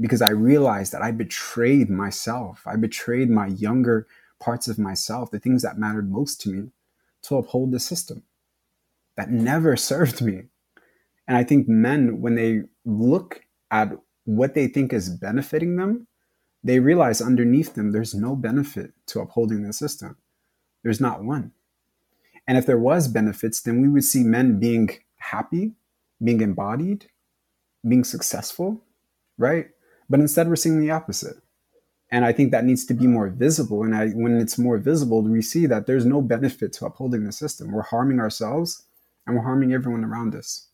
because I realized that I betrayed myself. I betrayed my younger parts of myself, the things that mattered most to me, to uphold the system that never served me. And I think men, when they look at what they think is benefiting them, they realize underneath them there's no benefit to upholding the system. There's not one. And if there was benefits, then we would see men being happy, being embodied, being successful, right? But instead, we're seeing the opposite. And I think that needs to be more visible. And I, when it's more visible, we see that there's no benefit to upholding the system. We're harming ourselves and we're harming everyone around us.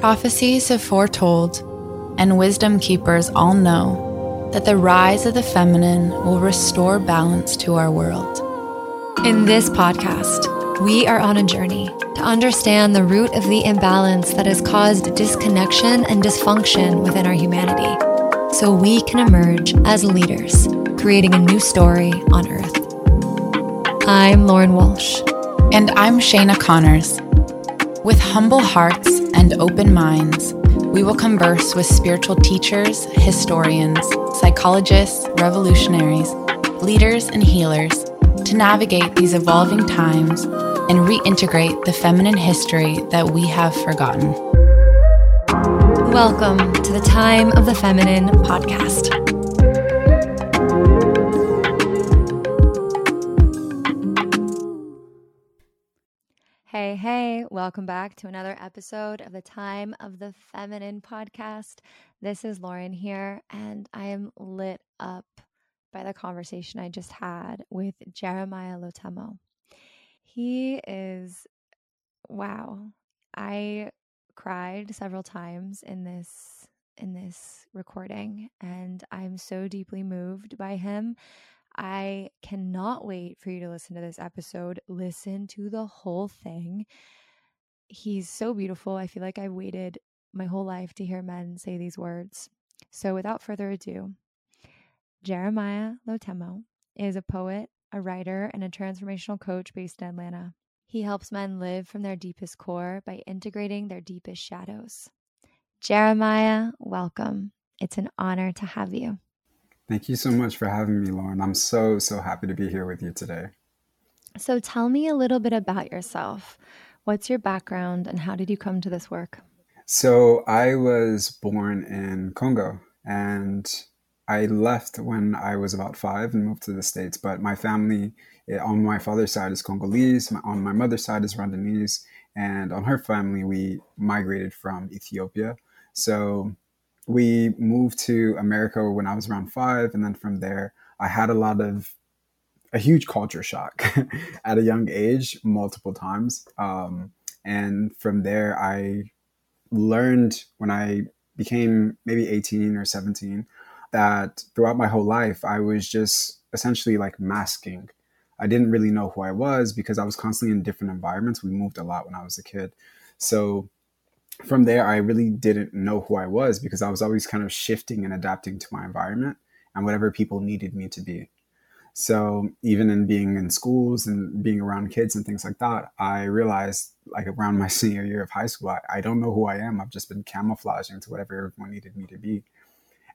Prophecies have foretold, and wisdom keepers all know that the rise of the feminine will restore balance to our world. In this podcast, we are on a journey to understand the root of the imbalance that has caused disconnection and dysfunction within our humanity so we can emerge as leaders, creating a new story on Earth. I'm Lauren Walsh. And I'm Shayna Connors. With humble hearts and open minds, we will converse with spiritual teachers, historians, psychologists, revolutionaries, leaders, and healers to navigate these evolving times and reintegrate the feminine history that we have forgotten. Welcome to the Time of the Feminine podcast. Hey, hey, welcome back to another episode of the Time of the Feminine podcast. This is Lauren here, and I am lit up by the conversation I just had with Jeremiah Lotemo. He is, wow, I cried several times in this in this recording and I'm so deeply moved by him. I cannot wait for you to listen to this episode. Listen to the whole thing. He's so beautiful. I feel like I waited my whole life to hear men say these words. So without further ado, Jeremiah Lotemo is a poet, a writer, and a transformational coach based in Atlanta. He helps men live from their deepest core by integrating their deepest shadows. Jeremiah, welcome. It's an honor to have you. Thank you so much for having me, Lauren. I'm so, so happy to be here with you today. So, tell me a little bit about yourself. What's your background and how did you come to this work? So, I was born in Congo and I left when I was about five and moved to the States. But my family, eh, on my father's side, is Congolese. On my mother's side is Rwandese. And on her family, we migrated from Ethiopia. So we moved to America when I was around five. And then from there, I had a lot of a huge culture shock at a young age, multiple times. Um, and from there, I learned when I became maybe 18 or 17 that throughout my whole life, I was just essentially like masking. I didn't really know who I was because I was constantly in different environments. We moved a lot when I was a kid. So from there, I really didn't know who I was because I was always kind of shifting and adapting to my environment and whatever people needed me to be. So even in being in schools and being around kids and things like that, I realized like around my senior year of high school, I, I don't know who I am. I've just been camouflaging to whatever everyone needed me to be.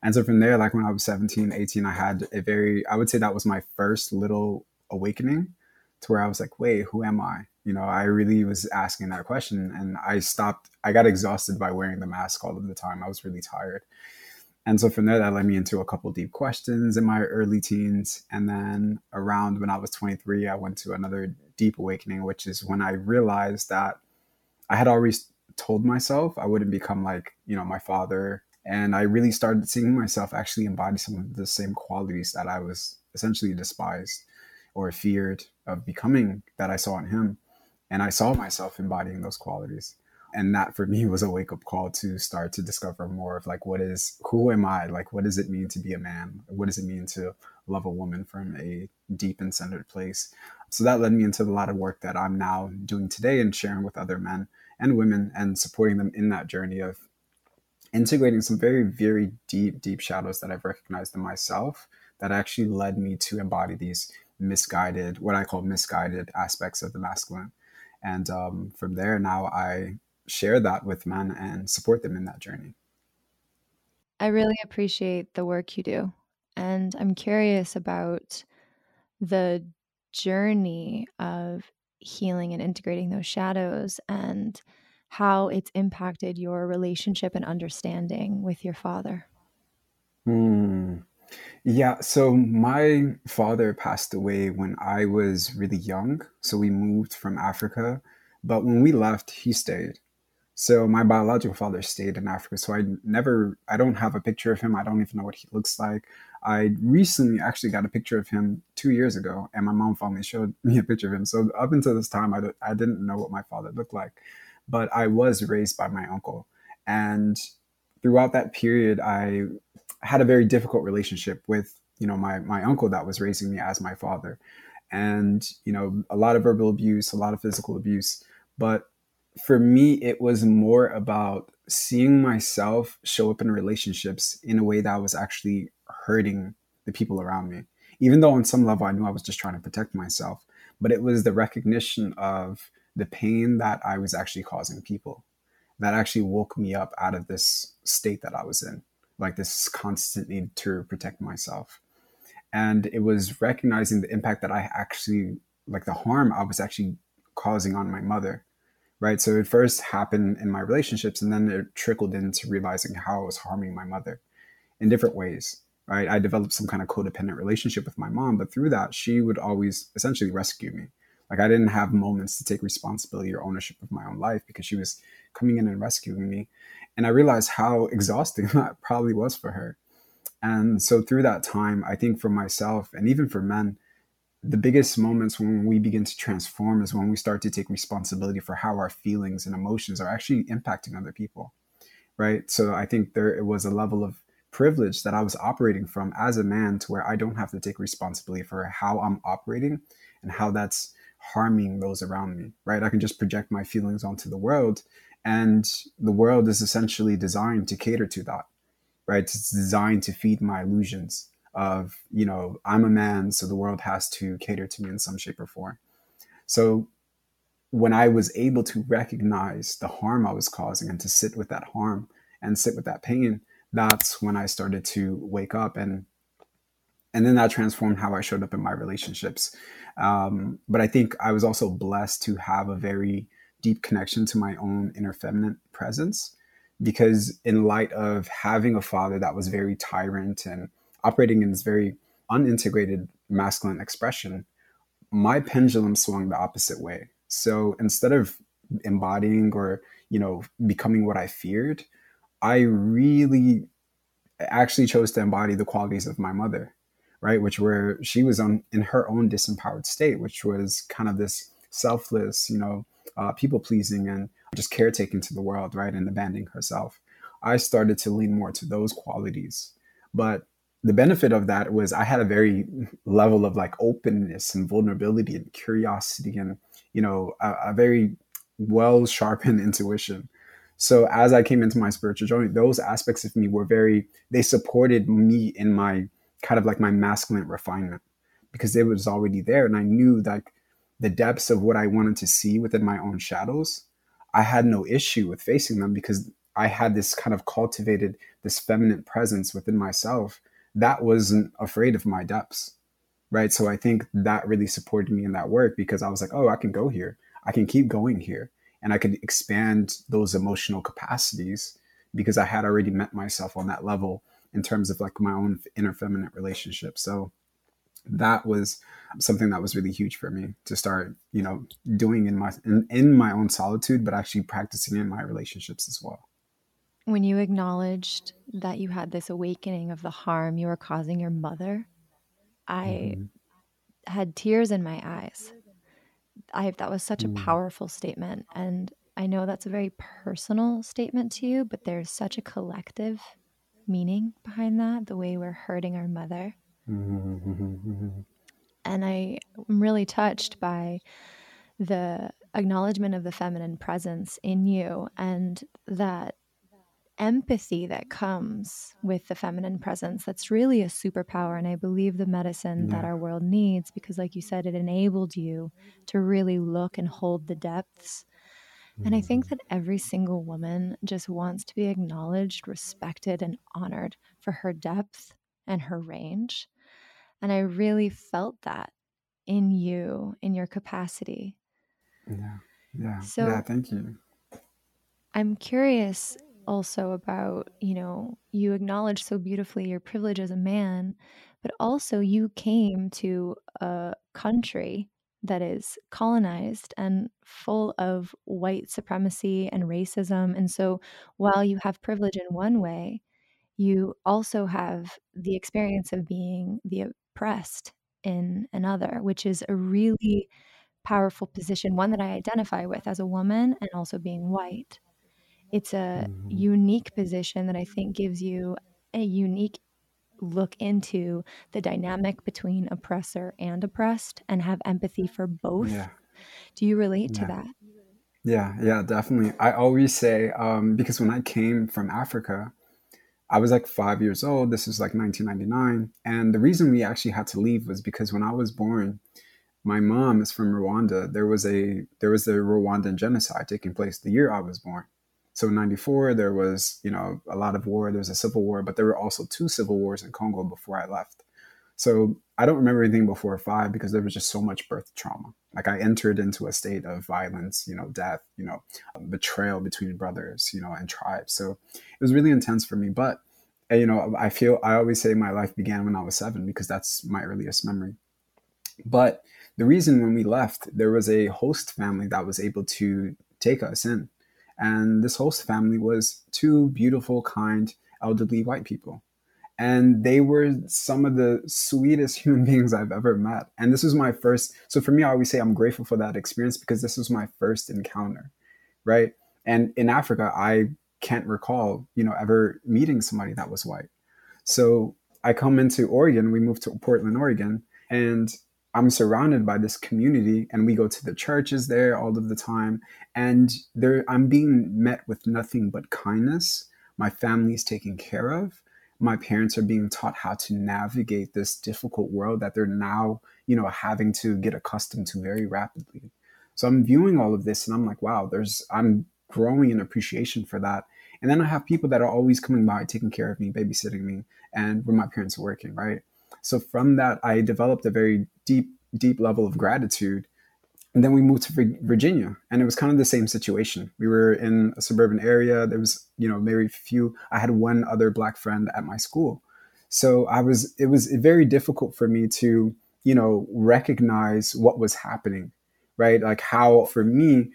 And so from there, like when I was 17, 18, I had a very, I would say that was my first little awakening to where I was like, wait, who am I? You know, I really was asking that question and I stopped, I got exhausted by wearing the mask all of the time. I was really tired. And so from there, that led me into a couple deep questions in my early teens. And then around when I was 23, I went to another deep awakening, which is when I realized that I had always told myself I wouldn't become like, you know, my father and I really started seeing myself actually embody some of the same qualities that I was essentially despised or feared of becoming that I saw in him. And I saw myself embodying those qualities. And that for me was a wake up call to start to discover more of like, what is, who am I? Like, what does it mean to be a man? What does it mean to love a woman from a deep and centered place? So that led me into a lot of work that I'm now doing today and sharing with other men and women and supporting them in that journey of integrating some very, very deep, deep shadows that I've recognized in myself that actually led me to embody these misguided, what I call misguided aspects of the masculine. And um, from there, now I share that with men and support them in that journey. I really appreciate the work you do. And I'm curious about the journey of healing and integrating those shadows and how it's impacted your relationship and understanding with your father. Hmm. Yeah, so my father passed away when I was really young. So we moved from Africa. But when we left, he stayed. So my biological father stayed in Africa. So I never, I don't have a picture of him. I don't even know what he looks like. I recently actually got a picture of him two years ago, and my mom finally showed me a picture of him. So up until this time, I, I didn't know what my father looked like. But I was raised by my uncle. And throughout that period, I had a very difficult relationship with you know my my uncle that was raising me as my father. And you know a lot of verbal abuse a lot of physical abuse. But for me it was more about seeing myself show up in relationships in a way that was actually hurting the people around me. Even though on some level i knew i was just trying to protect myself but it was the recognition of the pain that i was actually causing people that actually woke me up out of this state that i was in like this constant need to protect myself. And it was recognizing the impact that I actually, like the harm I was actually causing on my mother. Right. So it first happened in my relationships and then it trickled into realizing how I was harming my mother in different ways. Right. I developed some kind of codependent relationship with my mom, but through that, she would always essentially rescue me. Like I didn't have moments to take responsibility or ownership of my own life because she was coming in and rescuing me. And I realized how exhausting that probably was for her. And so through that time, I think for myself and even for men, the biggest moments when we begin to transform is when we start to take responsibility for how our feelings and emotions are actually impacting other people. Right. So I think there it was a level of privilege that I was operating from as a man to where I don't have to take responsibility for how I'm operating and how that's harming those around me. Right. I can just project my feelings onto the world and the world is essentially designed to cater to that, right? It's designed to feed my illusions of, you know, I'm a man, so the world has to cater to me in some shape or form. So when I was able to recognize the harm I was causing and to sit with that harm and sit with that pain, that's when I started to wake up and and then that transformed how I showed up in my relationships. Um, but I think I was also blessed to have a very deep connection to my own inner feminine presence because in light of having a father that was very tyrant and operating in this very unintegrated masculine expression my pendulum swung the opposite way so instead of embodying or you know becoming what i feared i really actually chose to embody the qualities of my mother right which were she was on in her own disempowered state which was kind of this selfless you know uh, people pleasing and just caretaking to the world, right, and abandoning herself. I started to lean more to those qualities. But the benefit of that was I had a very level of like openness and vulnerability and curiosity and, you know, a, a very well sharpened intuition. So as I came into my spiritual journey, those aspects of me were very, they supported me in my kind of like my masculine refinement because it was already there. And I knew like the depths of what I wanted to see within my own shadows, I had no issue with facing them because I had this kind of cultivated this feminine presence within myself that wasn't afraid of my depths. Right. So I think that really supported me in that work because I was like, oh, I can go here. I can keep going here. And I could expand those emotional capacities because I had already met myself on that level in terms of like my own inner feminine relationship. So that was something that was really huge for me to start you know doing in my in, in my own solitude but actually practicing in my relationships as well when you acknowledged that you had this awakening of the harm you were causing your mother i mm-hmm. had tears in my eyes i that was such a mm. powerful statement and i know that's a very personal statement to you but there's such a collective meaning behind that the way we're hurting our mother. Mm-hmm. And I am really touched by the acknowledgement of the feminine presence in you and that empathy that comes with the feminine presence that's really a superpower. And i believe the medicine yeah. that our world needs because like you said it enabled you to really look and hold the depths and i think mm-hmm. that every single woman just wants to be acknowledged respected and honored for her depth and her range. And i really felt that in you in your capacity. Yeah. Yeah. So yeah thank you. I'm curious also about, you know, you acknowledge so beautifully your privilege as a man, but also you came to a country that is colonized and full of white supremacy and racism. And so while you have privilege in one way, you also have the experience of being the oppressed in another, which is a really powerful position, one that I identify with as a woman and also being white it's a mm-hmm. unique position that I think gives you a unique look into the dynamic between oppressor and oppressed and have empathy for both. Yeah. Do you relate yeah. to that? Yeah, yeah, definitely. I always say, um, because when I came from Africa, I was like five years old. This is like 1999. And the reason we actually had to leave was because when I was born, my mom is from Rwanda. There was a there was the Rwandan genocide taking place the year I was born. So in 94, there was, you know, a lot of war. There was a civil war, but there were also two civil wars in Congo before I left. So I don't remember anything before five because there was just so much birth trauma. Like I entered into a state of violence, you know, death, you know, betrayal between brothers, you know, and tribes. So it was really intense for me. But, eh, you know, I feel, I always say my life began when I was seven because that's my earliest memory. But the reason when we left, there was a host family that was able to take us in and this host family was two beautiful, kind, elderly white people. And they were some of the sweetest human beings I've ever met. And this was my first, so for me, I always say I'm grateful for that experience because this was my first encounter, right? And in Africa, I can't recall, you know, ever meeting somebody that was white. So I come into Oregon, we moved to Portland, Oregon, and I'm surrounded by this community and we go to the churches there all of the time and there I'm being met with nothing but kindness. My family is taken care of. My parents are being taught how to navigate this difficult world that they're now, you know, having to get accustomed to very rapidly. So I'm viewing all of this and I'm like, wow, there's I'm growing in appreciation for that. And then I have people that are always coming by, taking care of me, babysitting me, and when my parents are working, right? So from that, I developed a very deep, deep level of gratitude. And then we moved to Virginia, and it was kind of the same situation. We were in a suburban area. There was, you know, very few. I had one other black friend at my school, so I was. It was very difficult for me to, you know, recognize what was happening, right? Like how for me,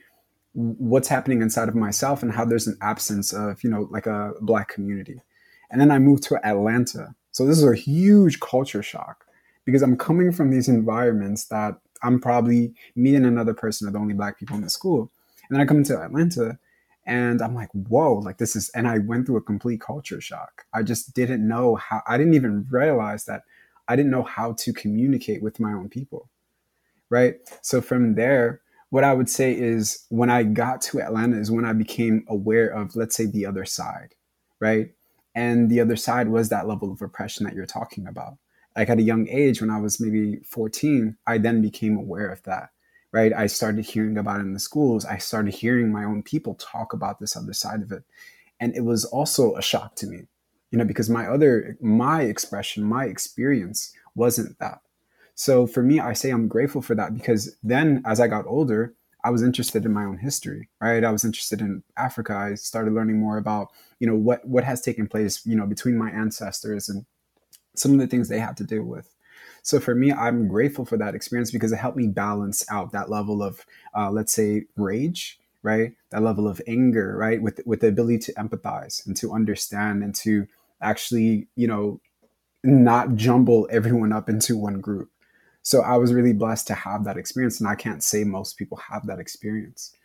what's happening inside of myself, and how there's an absence of, you know, like a black community. And then I moved to Atlanta, so this is a huge culture shock because I'm coming from these environments that I'm probably me and another person are the only black people in the school. And then I come to Atlanta and I'm like, whoa, like this is, and I went through a complete culture shock. I just didn't know how, I didn't even realize that I didn't know how to communicate with my own people. Right. So from there, what I would say is when I got to Atlanta is when I became aware of, let's say, the other side. Right. And the other side was that level of oppression that you're talking about. Like at a young age, when I was maybe 14, I then became aware of that, right? I started hearing about it in the schools. I started hearing my own people talk about this other side of it. And it was also a shock to me, you know, because my other, my expression, my experience wasn't that. So for me, I say I'm grateful for that because then as I got older, I was interested in my own history, right? I was interested in Africa. I started learning more about, you know, what what has taken place, you know, between my ancestors and some of the things they had to deal with. So for me, I'm grateful for that experience because it helped me balance out that level of, uh, let's say, rage, right? That level of anger, right? With with the ability to empathize and to understand and to actually, you know, not jumble everyone up into one group so I was really blessed to have that experience. And I can't say most people have that experience.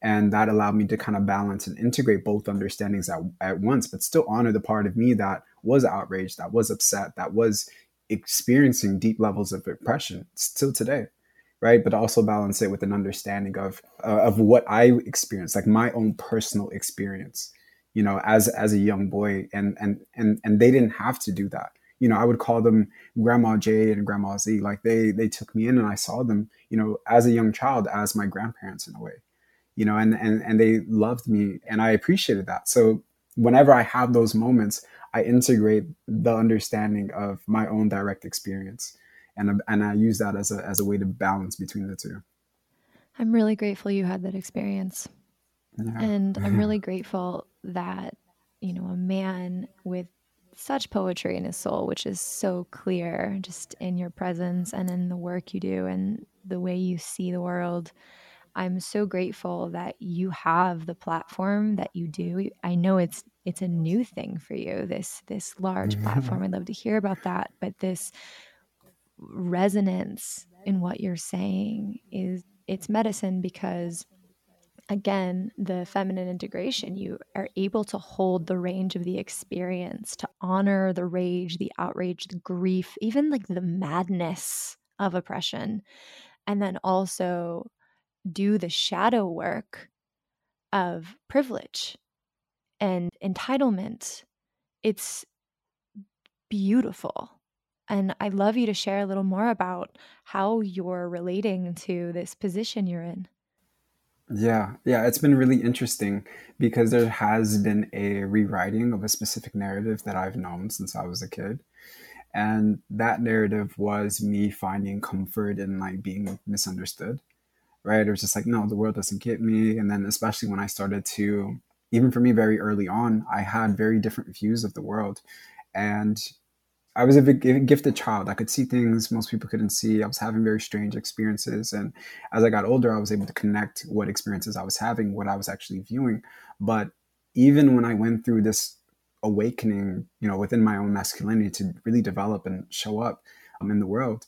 And that allowed me to kind of balance and integrate both understandings at, at once, but still honor the part of me that was outraged, that was upset, that was experiencing deep levels of oppression still today right but also balance it with an understanding of uh, of what i experienced like my own personal experience you know, as as a young boy, and and and and they didn't have to do that. You know, I would call them Grandma J and Grandma Z. Like they they took me in, and I saw them, you know, as a young child, as my grandparents in a way, you know, and and and they loved me, and I appreciated that. So whenever I have those moments, I integrate the understanding of my own direct experience, and and I use that as a as a way to balance between the two. I'm really grateful you had that experience. Yeah. And I'm really grateful that, you know, a man with such poetry in his soul, which is so clear just in your presence and in the work you do and the way you see the world. I'm so grateful that you have the platform that you do. I know it's it's a new thing for you, this this large mm-hmm. platform. I'd love to hear about that, but this resonance in what you're saying is it's medicine because again the feminine integration you are able to hold the range of the experience to honor the rage the outrage the grief even like the madness of oppression and then also do the shadow work of privilege and entitlement it's beautiful and I'd love you to share a little more about how you're relating to this position you're in. Yeah, yeah, it's been really interesting because there has been a rewriting of a specific narrative that I've known since I was a kid. And that narrative was me finding comfort in like being misunderstood, right? It was just like, no, the world doesn't get me. And then, especially when I started to, even for me, very early on, I had very different views of the world. And I was a gifted child. I could see things most people couldn't see. I was having very strange experiences. And as I got older, I was able to connect what experiences I was having, what I was actually viewing. But even when I went through this awakening, you know, within my own masculinity to really develop and show up um, in the world,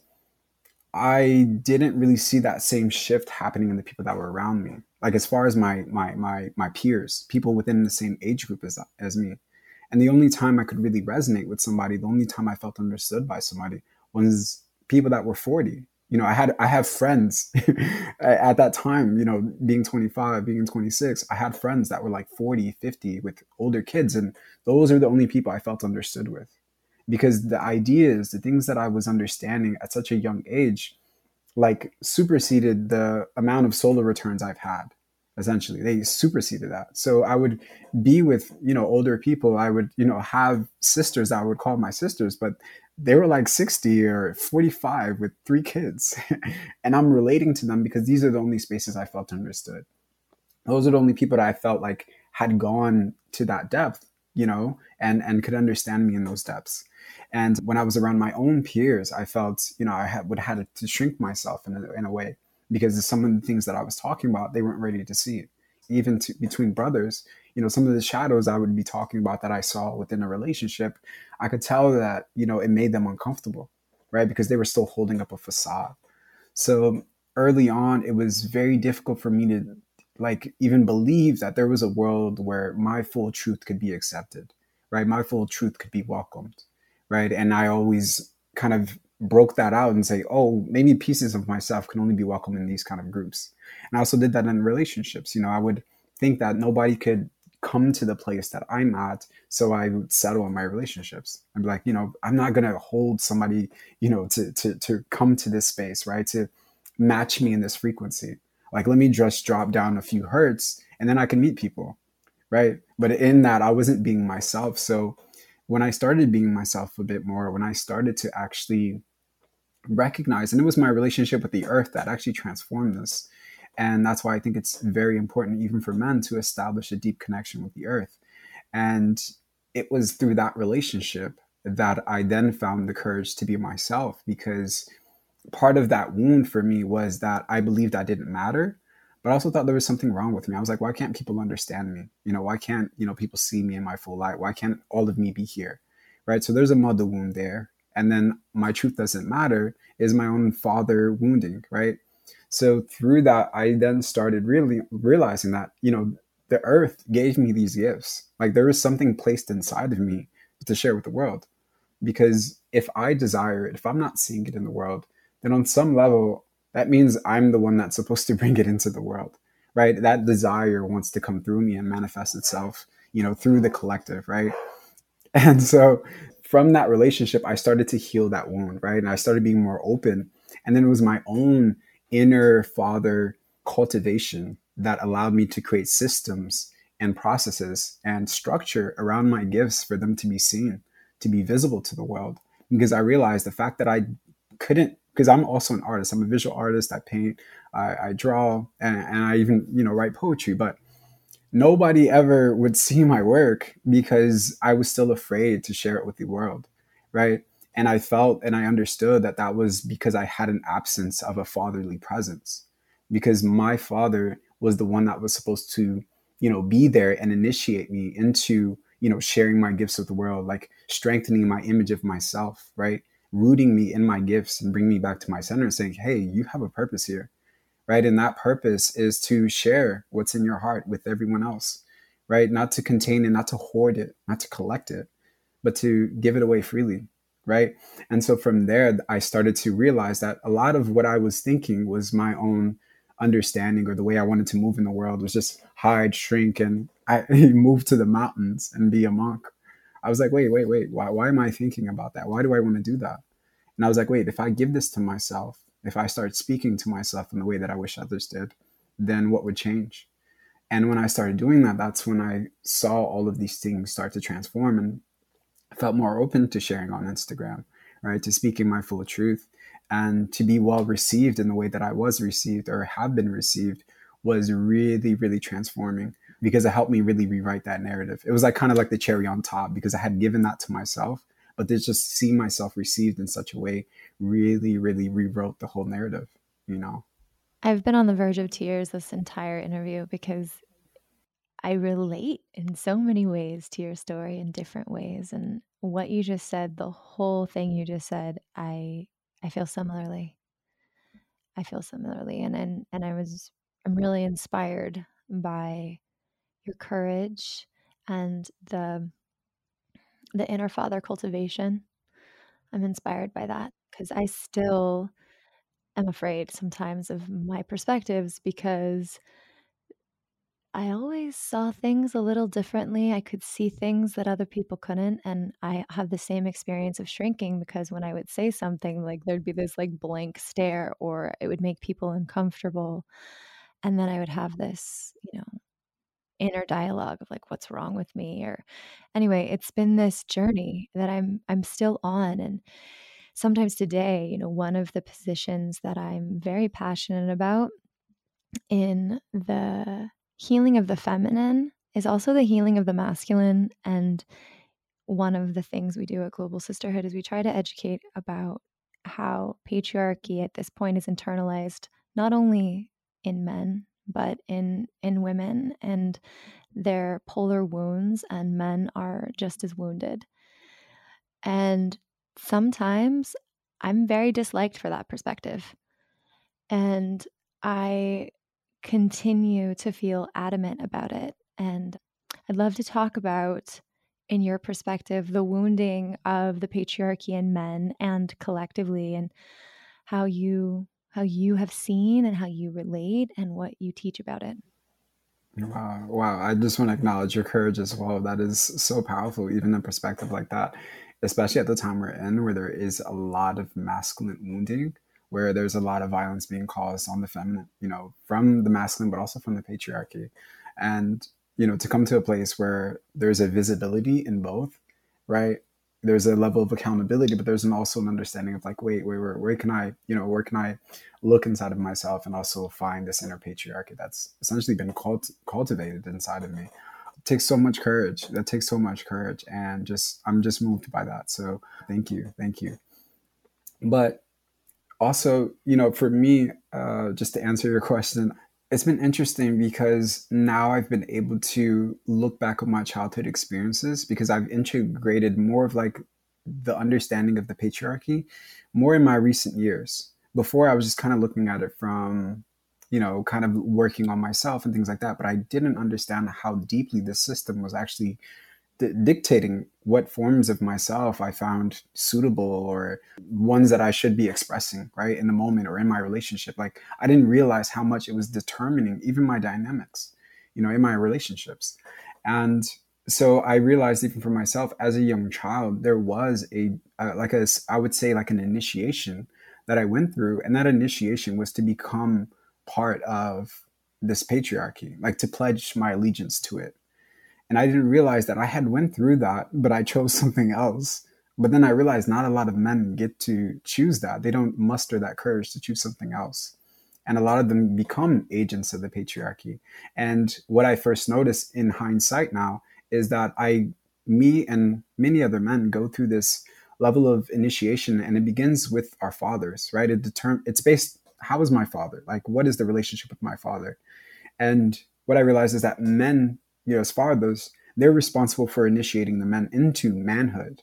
I didn't really see that same shift happening in the people that were around me. Like as far as my my my my peers, people within the same age group as as me and the only time I could really resonate with somebody, the only time I felt understood by somebody was people that were 40. You know, I had I have friends at that time, you know, being 25, being 26, I had friends that were like 40, 50 with older kids and those are the only people I felt understood with. Because the ideas, the things that I was understanding at such a young age like superseded the amount of solar returns I've had essentially. They superseded that. So i would be with you know older people. I would you know have sisters i would call my sisters but they were like 60 or 45 with three kids. And i'm relating to them because these are the only spaces i felt understood. Those are the only people that i felt like had gone to that depth you know and and could understand me in those depths and when i was around my own peers i felt you know i had, would have to shrink myself in a, in a way because some of the things that I was talking about, they weren't ready to see. Even to, between brothers, you know, some of the shadows I would be talking about that I saw within a relationship, I could tell that, you know, it made them uncomfortable, right? Because they were still holding up a facade. So early on, it was very difficult for me to like even believe that there was a world where my full truth could be accepted, right? My full truth could be welcomed, right? And I always kind of broke that out and say, oh, maybe pieces of myself can only be welcome in these kind of groups. And I also did that in relationships. You know, I would think that nobody could come to the place that I'm at. So I would settle in my relationships. Be like, you know, I'm not gonna hold somebody, you know, to to to come to this space, right? To match me in this frequency. Like let me just drop down a few hertz and then I can meet people. Right. But in that I wasn't being myself. So when I started being myself a bit more, when I started to actually recognize and it was my relationship with the earth that actually transformed this and that's why i think it's very important even for men to establish a deep connection with the earth and it was through that relationship that i then found the courage to be myself because part of that wound for me was that i believed i didn't matter but i also thought there was something wrong with me i was like why can't people understand me you know why can't you know people see me in my full light why can't all of me be here right so there's a mother wound there and then my truth doesn't matter is my own father wounding, right? So through that, I then started really realizing that, you know, the earth gave me these gifts. Like there is something placed inside of me to share with the world. Because if I desire it, if I'm not seeing it in the world, then on some level, that means I'm the one that's supposed to bring it into the world, right? That desire wants to come through me and manifest itself, you know, through the collective, right? And so from that relationship, I started to heal that wound, right? And I started being more open. And then it was my own inner father cultivation that allowed me to create systems and processes and structure around my gifts for them to be seen, to be visible to the world. Because I realized the fact that I couldn't, because I'm also an artist, I'm a visual artist, I paint, I, I draw, and, and I even, you know, write poetry, but nobody ever would see my work because I was still afraid to share it with the world, right? And I felt and I understood that that was because I had an absence of a fatherly presence, because my father was the one that was supposed to, you know, be there and initiate me into, you know, sharing my gifts with the world, like strengthening my image of myself, right? Rooting me in my gifts and bring me back to my center and saying, hey, you have a purpose here right? And that purpose is to share what's in your heart with everyone else, right? Not to contain it, not to hoard it, not to collect it, but to give it away freely, right? And so from there, I started to realize that a lot of what I was thinking was my own understanding or the way I wanted to move in the world was just hide, shrink, and I move to the mountains and be a monk. I was like, wait, wait, wait. Why, why am I thinking about that? Why do I want to do that? And I was like, wait, if I give this to myself, if I start speaking to myself in the way that I wish others did, then what would change? And when I started doing that, that's when I saw all of these things start to transform and felt more open to sharing on Instagram, right? To speaking my full truth and to be well received in the way that I was received or have been received was really, really transforming because it helped me really rewrite that narrative. It was like kind of like the cherry on top because I had given that to myself, but to just see myself received in such a way really, really rewrote the whole narrative, you know? I've been on the verge of tears this entire interview because I relate in so many ways to your story in different ways. And what you just said, the whole thing you just said, I I feel similarly. I feel similarly. And and, and I was I'm really inspired by your courage and the the inner father cultivation. I'm inspired by that because I still am afraid sometimes of my perspectives because I always saw things a little differently. I could see things that other people couldn't. And I have the same experience of shrinking because when I would say something, like there'd be this like blank stare or it would make people uncomfortable. And then I would have this, you know, inner dialogue of like what's wrong with me or anyway it's been this journey that i'm i'm still on and sometimes today, you know, one of the positions that I'm very passionate about in the healing of the feminine is also the healing of the masculine. And one of the things we do at Global Sisterhood is we try to educate about how patriarchy at this point is internalized not only in men but in in women and their polar wounds and men are just as wounded and sometimes I'm very disliked for that perspective. And I continue to feel adamant about it. And I'd love to talk about, in your perspective, the wounding of the patriarchy in men and collectively, and how you how you have seen and how you relate and what you teach about it. Wow, wow. I just want to acknowledge your courage as well. That is so powerful, even in perspective like that especially at the time we're in, where there is a lot of masculine wounding, where there's a lot of violence being caused on the feminine, you know, from the masculine, but also from the patriarchy. And, you know, to come to a place where there's a visibility in both, right? There's a level of accountability, but there's an also an understanding of like, wait, wait, where, where can I, you know, where can I look inside of myself and also find this inner patriarchy that's essentially been cult- cultivated inside of me It takes so much courage. That takes so much courage, and just I'm just moved by that. So thank you, thank you. But also, you know, for me, uh, just to answer your question, it's been interesting because now I've been able to look back on my childhood experiences because I've integrated more of like the understanding of the patriarchy more in my recent years. Before, I was just kind of looking at it from you know, kind of working on myself and things like that. But I didn't understand how deeply the system was actually d- dictating what forms of myself I found suitable or ones that I should be expressing, right, in the moment or in my relationship. Like I didn't realize how much it was determining even my dynamics, you know, in my relationships. And so I realized even for myself as a young child, there was a, uh, like a, I would say like an initiation that I went through. And that initiation was to become part of this patriarchy, like to pledge my allegiance to it and I didn't realize that I had went through that, but I chose something else. But then I realized not a lot of men get to choose that. They don't muster that courage to choose something else. And a lot of them become agents of the patriarchy. And what I first noticed in hindsight now is that I, me and many other men go through this level of initiation and it begins with our fathers, right? It determine it's based, how is my father? Like, what is the relationship with my father? And what I realized is that men you know, as fathers, they're responsible for initiating the men into manhood.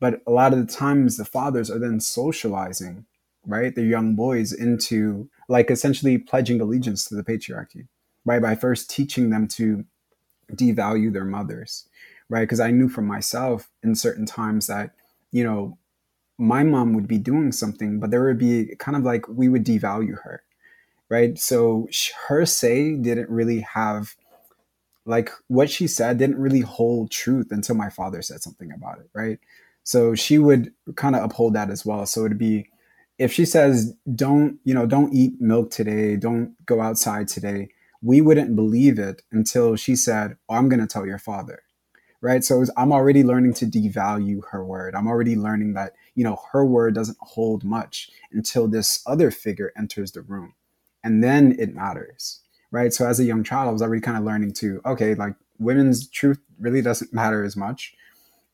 But a lot of the times, the fathers are then socializing, right, the young boys into like essentially pledging allegiance to the patriarchy, right, by first teaching them to devalue their mothers, right? Because I knew for myself in certain times that, you know, my mom would be doing something, but there would be kind of like we would devalue her, right? So her say didn't really have like what she said didn't really hold truth until my father said something about it, right? So she would kind of uphold that as well. So it'd be if she says, don't, you know, don't eat milk today, don't go outside today, we wouldn't believe it until she said, oh, I'm going to tell your father. Right. So was, I'm already learning to devalue her word. I'm already learning that, you know, her word doesn't hold much until this other figure enters the room. And then it matters right? So as a young child, I was already kind of learning to, okay, like women's truth really doesn't matter as much.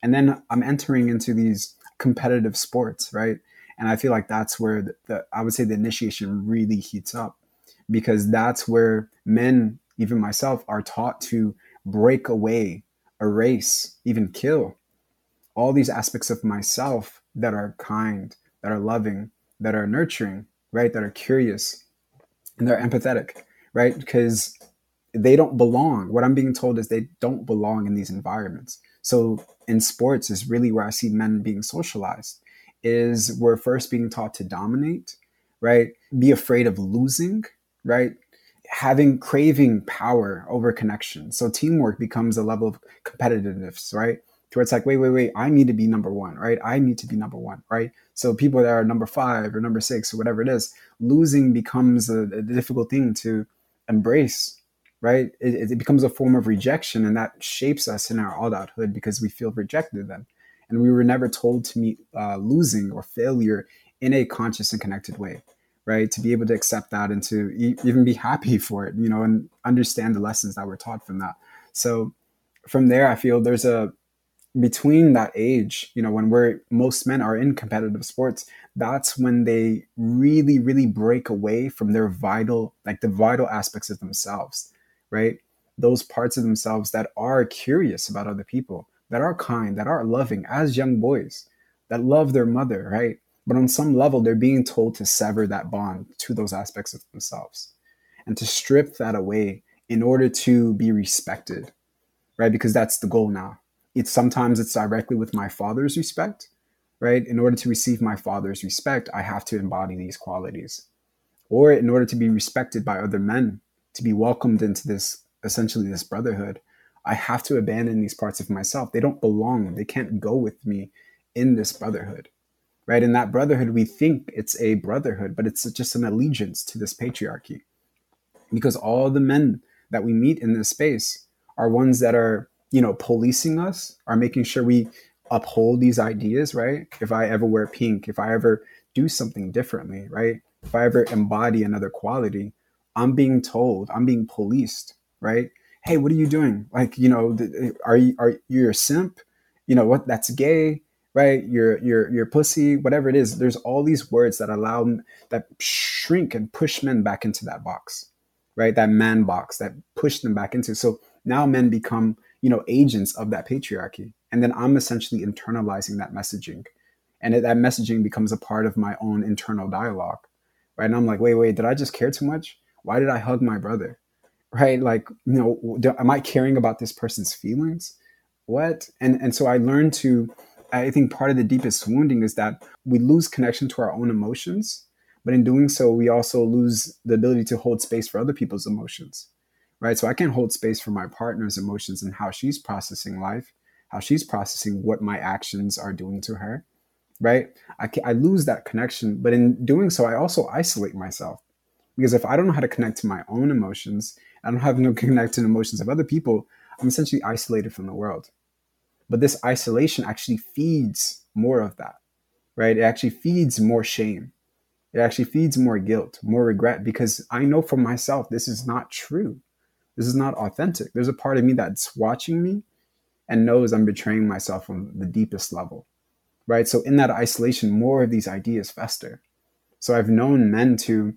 And then I'm entering into these competitive sports, right? And I feel like that's where the, the, I would say the initiation really heats up because that's where men, even myself, are taught to break away, erase, even kill all these aspects of myself that are kind, that are loving, that are nurturing, right? That are curious and they're empathetic right? Because they don't belong. What I'm being told is they don't belong in these environments. So in sports is really where I see men being socialized. Is we're first being taught to dominate, right? Be afraid of losing, right? Having craving power over connection. So teamwork becomes a level of competitiveness, right? where it's like, wait, wait, wait, I need to be number one, right? I need to be number one, right? So people that are number five or number six or whatever it is, losing becomes a, a difficult thing to embrace right? It, it, becomes a form of rejection and that shapes us in our adulthood because we feel rejected then. And we were never told to meet uh, losing or failure in a conscious and connected way right? To be able to accept that and to e- even be happy for it you know and understand the lessons that were taught from that. So from there i feel there's a between that age, you know, when we're most men are in competitive sports, that's when they really, really break away from their vital, like the vital aspects of themselves, right? Those parts of themselves that are curious about other people, that are kind, that are loving as young boys, that love their mother, right? But on some level, they're being told to sever that bond to those aspects of themselves and to strip that away in order to be respected, right? Because that's the goal now it's sometimes it's directly with my father's respect right? In order to receive my father's respect i have to embody these qualities. Or in order to be respected by other men to be welcomed into this essentially this brotherhood i have to abandon these parts of myself. They don't belong. They can't go with me in this brotherhood right? In that brotherhood we think it's a brotherhood but it's just an allegiance to this patriarchy. Because all the men that we meet in this space are ones that are you know, policing us are making sure we uphold these ideas, right? If I ever wear pink, if I ever do something differently, right? If I ever embody another quality, I'm being told, I'm being policed, right? Hey, what are you doing? Like, you know, eh, are you are you a simp? You know what? That's gay, right? You're you're you're pussy, whatever it is. There's all these words that allow that shrink and push men back into that box, right? That man box that push them back into. So now men become you know agents of that patriarchy. And then i'm essentially internalizing that messaging. And that messaging becomes a part of my own internal dialogue right? And i'm like wait wait did i just care too much? Why did i hug my brother? Right? Like you know do, am i caring about this person's feelings? What? And and so I learned to I think part of the deepest wounding is that we lose connection to our own emotions, but in doing so, we also lose the ability to hold space for other people's emotions. Right? So I can hold space for my partner's emotions and how she's processing life, how she's processing what my actions are doing to her. Right? I, I lose that connection, but in doing so, I also isolate myself because if I don't know how to connect to my own emotions, I don't have no connect to the emotions of other people, I'm essentially isolated from the world. But this isolation actually feeds more of that, right? It actually feeds more shame. It actually feeds more guilt, more regret, because I know for myself this is not true. This is not authentic. There's a part of me that's watching me and knows I'm betraying myself on the deepest level, right? So in that isolation, more of these ideas fester. So I've known men to,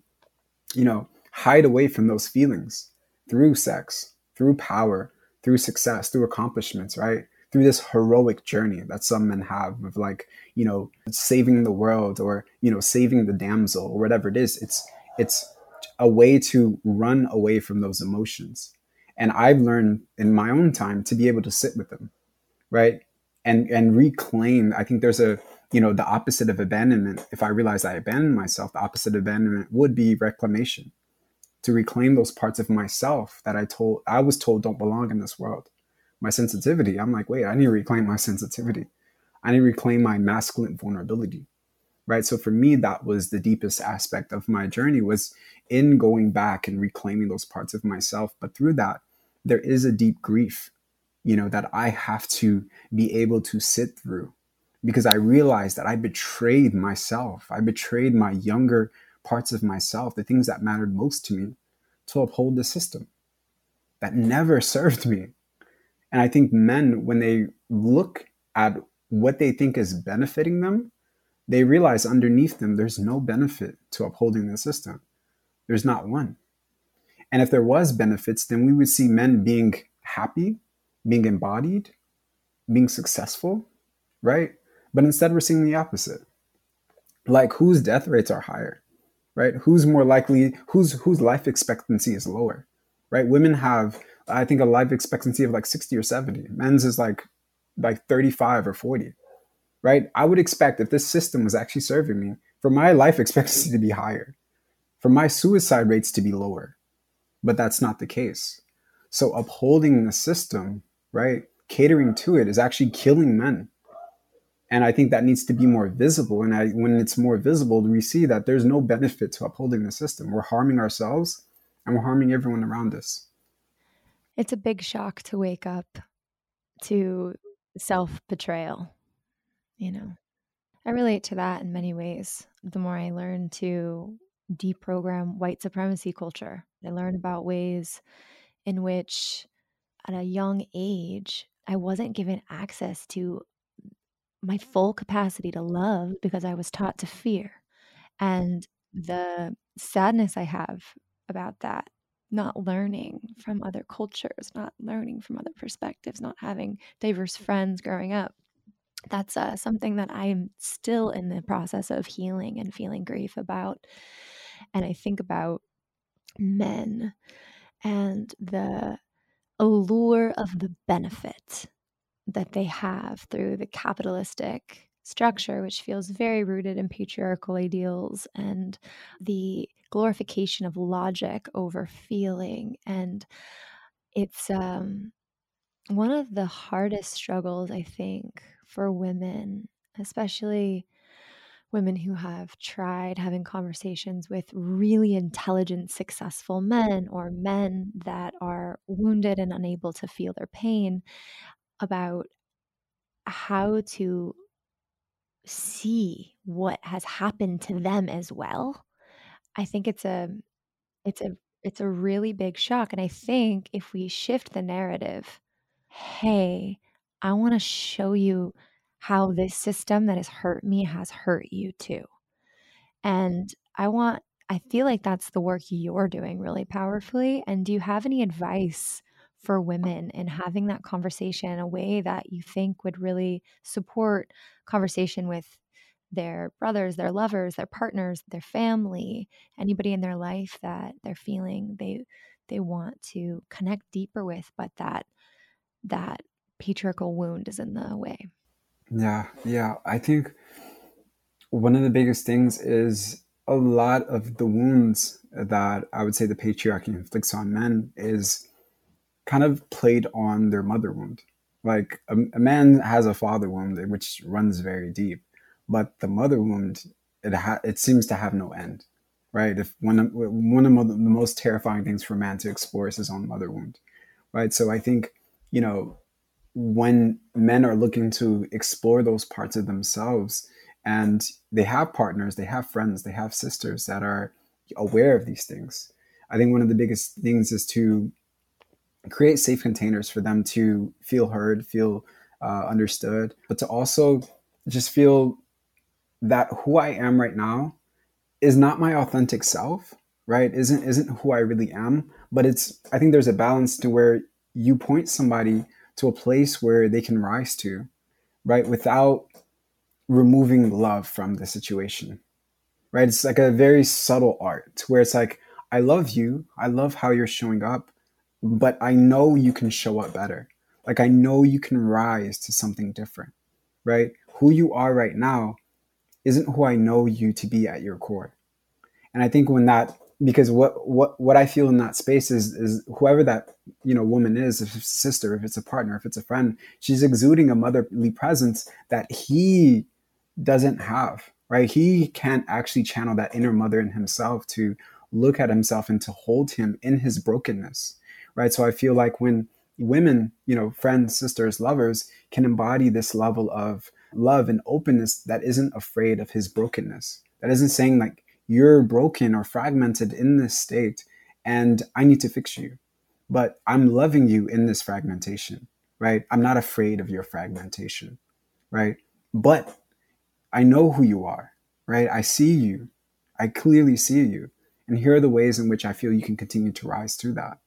you know, hide away from those feelings through sex, through power, through success, through accomplishments, right? Through this heroic journey that some men have of like, you know, saving the world or, you know, saving the damsel or whatever it is. It's it's a way to run away from those emotions. And I've learned in my own time to be able to sit with them, right? And and reclaim. I think there's a you know the opposite of abandonment. If I realize I abandoned myself, the opposite of abandonment would be reclamation to reclaim those parts of myself that I told I was told don't belong in this world. My sensitivity. I'm like, wait, I need to reclaim my sensitivity. I need to reclaim my masculine vulnerability. Right. So for me, that was the deepest aspect of my journey was in going back and reclaiming those parts of myself. But through that, there is a deep grief, you know, that I have to be able to sit through because I realized that I betrayed myself. I betrayed my younger parts of myself, the things that mattered most to me, to uphold the system that never served me. And I think men, when they look at what they think is benefiting them, they realize underneath them there's no benefit to upholding the system. There's not one. And if there was benefits, then we would see men being happy, being embodied, being successful, right? But instead, we're seeing the opposite. Like, whose death rates are higher? right? Who's more likely, whose whose life expectancy is lower, right? Women have, I think, a life expectancy of like 60 or 70. Men's is like like 35 or 40, right? I would expect if this system was actually serving me, for my life expectancy to be higher, for my suicide rates to be lower. But that's not the case. So upholding the system, right, catering to it is actually killing men and I think that needs to be more visible. And I, when it's more visible, we see that there's no benefit to upholding the system. We're harming ourselves and we're harming everyone around us. It's a big shock to wake up to self betrayal. You know, I relate to that in many ways. The more I learn to deprogram white supremacy culture, I learn mm-hmm. about ways in which at a young age, I wasn't given access to my full capacity to love because I was taught to fear. And the sadness I have about that, not learning from other cultures, not learning from other perspectives, not having diverse friends growing up. That's uh, something that I'm still in the process of healing and feeling grief about. And I think about men and the allure of the benefit that they have through the capitalistic structure, which feels very rooted in patriarchal ideals and the glorification of logic over feeling. And it's um, one of the hardest struggles, I think, for women, especially women who have tried having conversations with really intelligent, successful men or men that are wounded and unable to feel their pain about how to see what has happened to them as well. I think it's a it's a it's a really big shock and i think if we shift the narrative hey i want to show you how this system that has hurt me has hurt you too. And i want i feel like that's the work you're doing really powerfully and do you have any advice for women and having that conversation in a way that you think would really support conversation with their brothers, their lovers, their partners, their family, anybody in their life that they're feeling they they want to connect deeper with, but that that patriarchal wound is in the way. Yeah, yeah. I think one of the biggest things is a lot of the wounds that I would say the patriarchy inflicts on men is kind of played on their mother wound. Like a, a man has a father wound which runs very deep, but the mother wound it ha- it seems to have no end, right? If one of, one of the most terrifying things for a man to explore is his own mother wound, right? So I think you know when men are looking to explore those parts of themselves and they have partners, they have friends, they have sisters that are aware of these things. I think one of the biggest things is to create safe containers for them to feel heard, feel uh, understood, but to also just feel that who I am right now is not my authentic self, right? Isn't isn't who I really am, but it's I think there's a balance to where you point somebody to a place where they can rise to, right? Without removing love from the situation, right? It's like a very subtle art where it's like, I love you. I love how you're showing up, but I know you can show up better. Like, I know you can rise to something different, right? Who you are right now isn't who I know you to be at your core. And I think when that because what what what I feel in that space is is whoever that you know woman is, if it's a sister, if it's a partner, if it's a friend, she's exuding a motherly presence that he doesn't have. Right? He can't actually channel that inner mother in himself to look at himself and to hold him in his brokenness. Right? So I feel like when women, you know, friends, sisters, lovers can embody this level of love and openness that isn't afraid of his brokenness. That isn't saying like you're broken or fragmented in this state and I need to fix you. But I'm loving you in this fragmentation, right? I'm not afraid of your fragmentation, right? But I know who you are, right? I see you. I clearly see you. And here are the ways in which I feel you can continue to rise through that.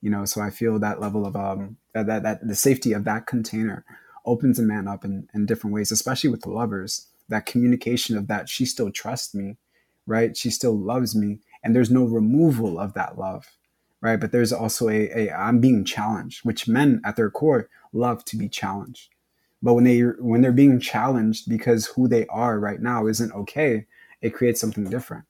You know, so I feel that level of um that that, that the safety of that container opens a man up in, in different ways, especially with the lovers. That communication of that she still trusts me right? She still loves me, and there's no removal of that love, right? But there's also a, a I'm being challenged, which men at their core love to be challenged. But when they when they're being challenged because who they are right now isn't okay, it creates something different.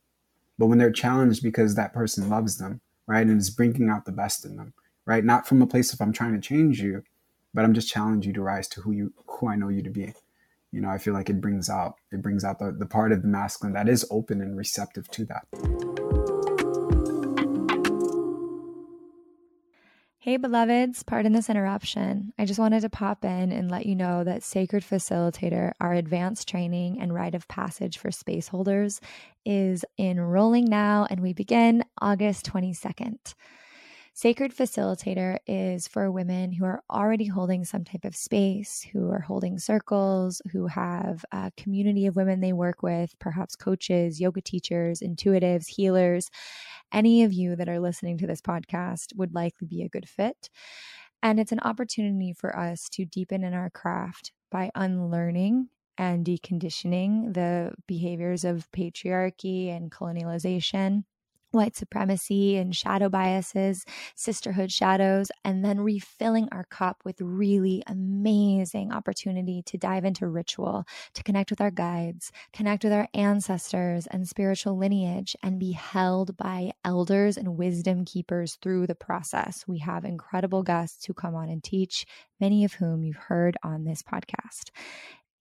But when they're challenged because that person loves them, right, and is bringing out the best in them, right, not from a place of I'm trying to change you, but I'm just challenging you to rise to who you who I know you to be you know i feel like it brings out it brings out the, the part of the masculine that is open and receptive to that Hey, beloveds, pardon this interruption. I just wanted to pop in and let you know that Sacred Facilitator, our advanced training and rite of passage for space holders, is enrolling now, and we begin August 22nd. Sacred Facilitator is for women who are already holding some type of space, who are holding circles, who have a community of women they work with, perhaps coaches, yoga teachers, intuitives, healers. Any of you that are listening to this podcast would likely be a good fit. And it's an opportunity for us to deepen in our craft by unlearning and deconditioning the behaviors of patriarchy and colonialization white supremacy and shadow biases, sisterhood shadows, and then refilling our cup with really amazing opportunity to dive into ritual, to connect with our guides, connect with our ancestors and spiritual lineage, and be held by elders and wisdom keepers through the process. We have incredible guests who come on and teach, many of whom you've heard on this podcast.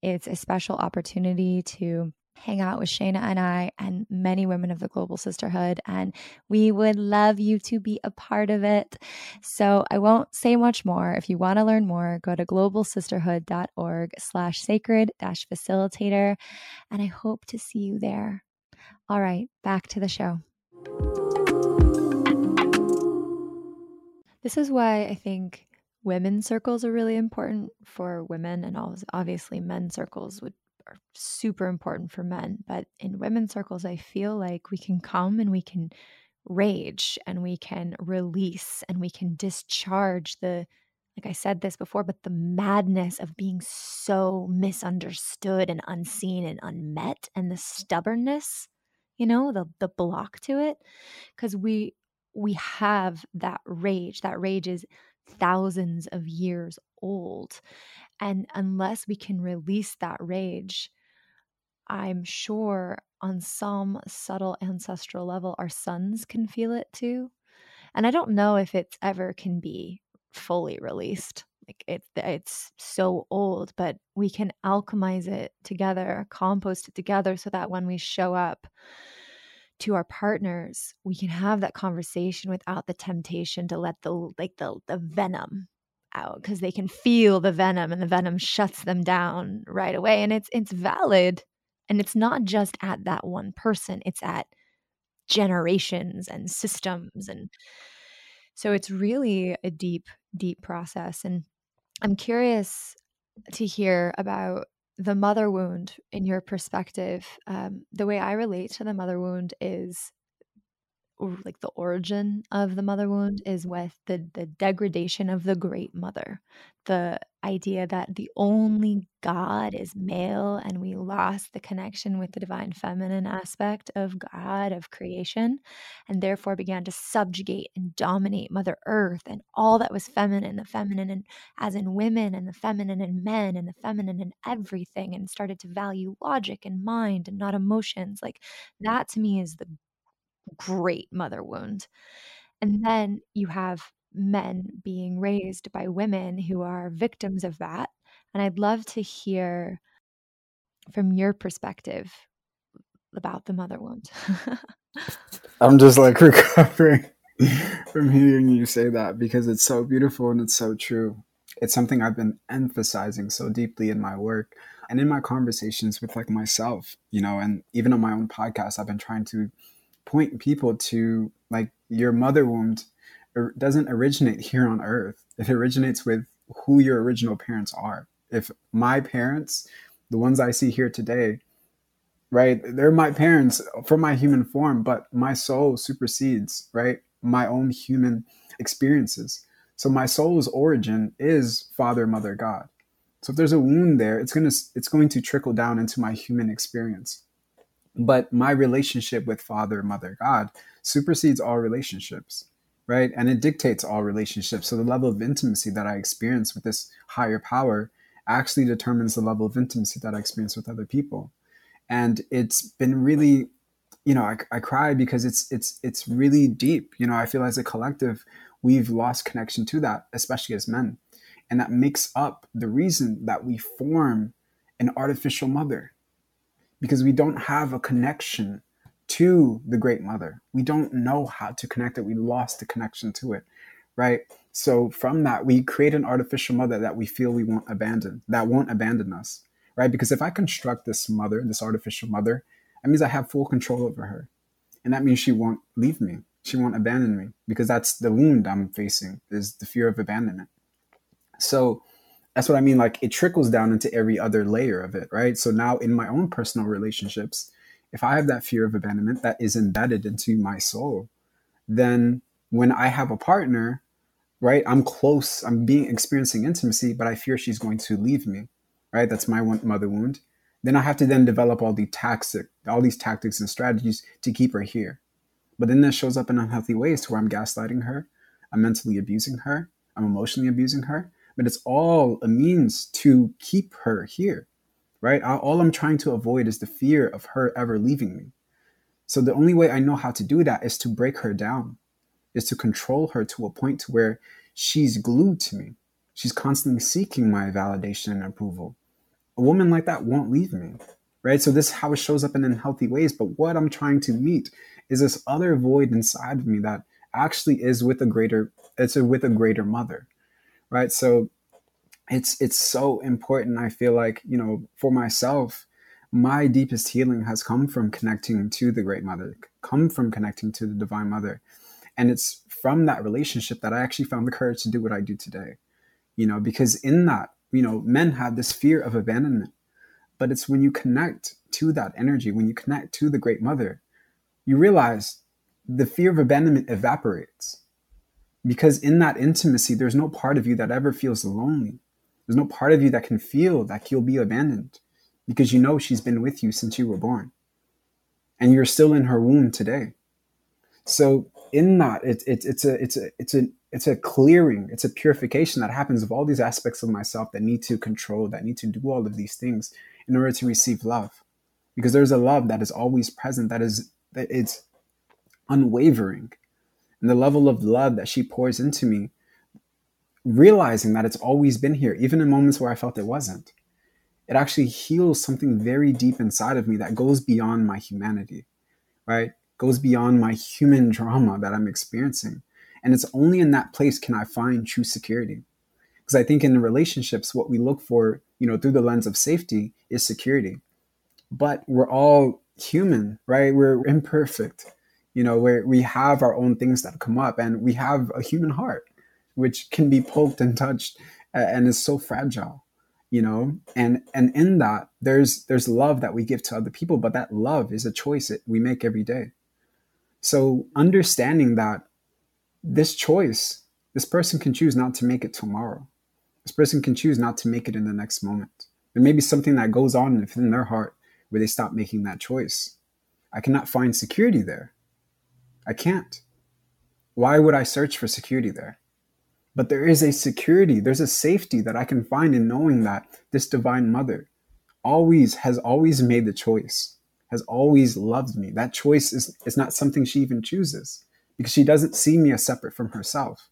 It's a special opportunity to hang out with Shayna and I and many women of the Global Sisterhood. And we would love you to be a part of it. So I won't say much more. If you want to learn more, go to globalsisterhood.org slash sacred dash facilitator. And I hope to see you there. All right, back to the show. This is why I think women's circles are really important for women and obviously men's circles would are super important for men. But in women's circles, I feel like we can come and we can rage and we can release and we can discharge the like I said this before, but the madness of being so misunderstood and unseen and unmet and the stubbornness, you know, the the block to it. Cause we we have that rage. That rage is thousands of years old. And unless we can release that rage, I'm sure on some subtle ancestral level, our sons can feel it too. And I don't know if it's ever can be fully released. Like it, it's so old, but we can alchemize it together, compost it together so that when we show up to our partners, we can have that conversation without the temptation to let the like the the venom out because they can feel the venom and the venom shuts them down right away and it's it's valid and it's not just at that one person it's at generations and systems and so it's really a deep deep process and i'm curious to hear about the mother wound in your perspective. Um, the way i relate to the mother wound is like the origin of the mother wound mm-hmm. is with the the degradation of the great mother. The idea that the only god is male and we lost the connection with the divine feminine mm-hmm. aspect of god of creation and therefore began to subjugate and dominate mother earth and all that was feminine the feminine and as in women and the feminine in men and the feminine in everything and started to value logic and mind and not emotions like that to me is the great mother wound. And mm-hmm. then you have men being raised by women who are victims of that. And I'd love to hear from your perspective about the mother wound. I'm just like recovering from hearing you say that because it's so beautiful and it's so true. It's something I've been emphasizing so deeply in my work and in my conversations with like myself, you know, and even on my own podcast, I've been trying to point people to like your mother wound doesn't originate here on earth. It originates with who your original parents are. If my parents, the ones I see here today, right, they're my parents from my human form, but my soul supersedes, right, my own human experiences. So my soul's origin is Father, Mother, God. So if there's a wound there, it's gonna it's going to trickle down into my human experience. But my relationship with Father, Mother, God supersedes all relationships, right? And it dictates all relationships. So the level of intimacy that I experience with this higher power actually determines the level of intimacy that I experience with other people. And it's been really, you know, I, I cry because it's it's it's really deep. You know, I feel as a collective, we've lost connection to that, especially as men. And that makes up the reason that we form an artificial mother because we don't have a connection to the great mother. We don't know how to connect it. We lost the connection to it, right? So from that, we create an artificial mother that we feel we won't abandon, that won't abandon us, right? Because if I construct this mother, this artificial mother, that means I have full control over her. And that means she won't leave me. She won't abandon me because that's the wound I'm facing is the fear of abandonment. So that's what I mean. Like it trickles down into every other layer of it, right? So now in my own personal relationships, if I have that fear of abandonment that is embedded into my soul, then when I have a partner, right, I'm close, I'm being experiencing intimacy, but I fear she's going to leave me, right? That's my one mother wound. Then I have to then develop all the tactic, all these tactics and strategies to keep her here. But then that shows up in unhealthy ways to where I'm gaslighting her, I'm mentally abusing her, I'm emotionally abusing her, but it's all a means to keep her here, right? All I'm trying to avoid is the fear of her ever leaving me. So the only way I know how to do that is to break her down, is to control her to a point to where she's glued to me. She's constantly seeking my validation and approval. A woman like that won't leave me, right? So this is how it shows up in unhealthy ways. But what I'm trying to meet is this other void inside of me that actually is with a greater, it's a, with a greater mother right? So it's it's so important i feel like you know for myself my deepest healing has come from connecting to the great mother come from connecting to the divine mother. And it's from that relationship that i actually found the courage to do what i do today you know because in that you know men have this fear of abandonment. But it's when you connect to that energy when you connect to the great mother you realize the fear of abandonment evaporates because in that intimacy, there's no part of you that ever feels lonely. There's no part of you that can feel that you'll be abandoned because you know she's been with you since you were born. And you're still in her womb today. So in that, it, it, it's a it's a it's a it's a clearing, it's a purification that happens of all these aspects of myself that need to control, that need to do all of these things in order to receive love. Because there's a love that is always present, that is that it's unwavering. And the level of love that she pours into me, realizing that it's always been here, even in moments where I felt it wasn't. It actually heals something very deep inside of me that goes beyond my humanity, right? Goes beyond my human drama that I'm experiencing and it's only in that place can I find true security. Because I think in relationships, what we look for, you know, through the lens of safety is security. But we're all human, right? We're imperfect. You know, where we have our own things that come up and we have a human heart, which can be poked and touched and is so fragile you know and and in that there's there's love that we give to other people but that love is a choice that we make every day so understanding that this choice, this person can choose not to make it tomorrow. This person can choose not to make it in the next moment. There may be something that goes on within their heart where they stop making that choice. I cannot find security there. I can't. Why would I search for security there? But there is a security, there's a safety that I can find in knowing that this divine mother always has always made the choice, has always loved me. That choice is, is not something she even chooses because she doesn't see me as separate from herself.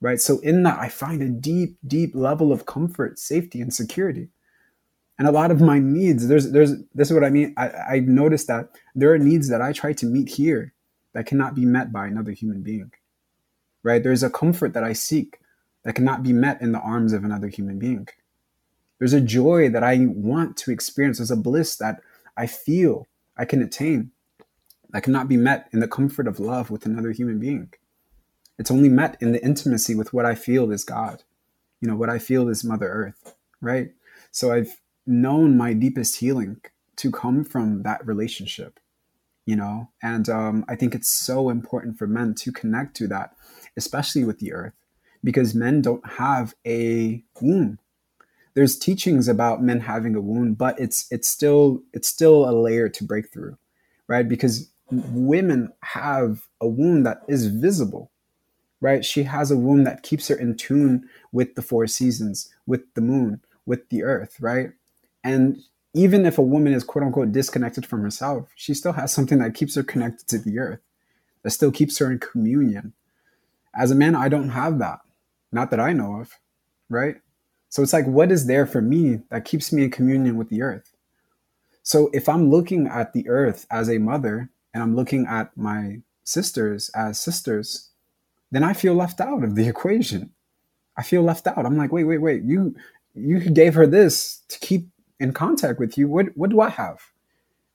Right. So, in that, I find a deep, deep level of comfort, safety, and security. And a lot of my needs, there's, there's, this is what I mean. I, I've noticed that there are needs that I try to meet here that cannot be met by another human being. Right. There's a comfort that I seek that cannot be met in the arms of another human being. There's a joy that I want to experience. There's a bliss that I feel I can attain that cannot be met in the comfort of love with another human being. It's only met in the intimacy with what I feel is God, you know, what I feel is Mother Earth, right? So I've known my deepest healing to come from that relationship, you know, and um, I think it's so important for men to connect to that, especially with the earth, because men don't have a womb. There's teachings about men having a womb but it's it's still it's still a layer to break through, right? Because women have a womb that is visible, right? She has a womb that keeps her in tune with the four seasons, with the moon, with the earth, right? And even if a woman is quote unquote disconnected from herself, she still has something that keeps her connected to the earth, that still keeps her in communion. As a man, I don't have that. Not that I know of, right? So it's like, what is there for me that keeps me in communion with the earth? So if I'm looking at the earth as a mother, and I'm looking at my sisters as sisters, then I feel left out of the equation. I feel left out. I'm like, wait, wait, wait. You you gave her this to keep in contact with you. What what do I have?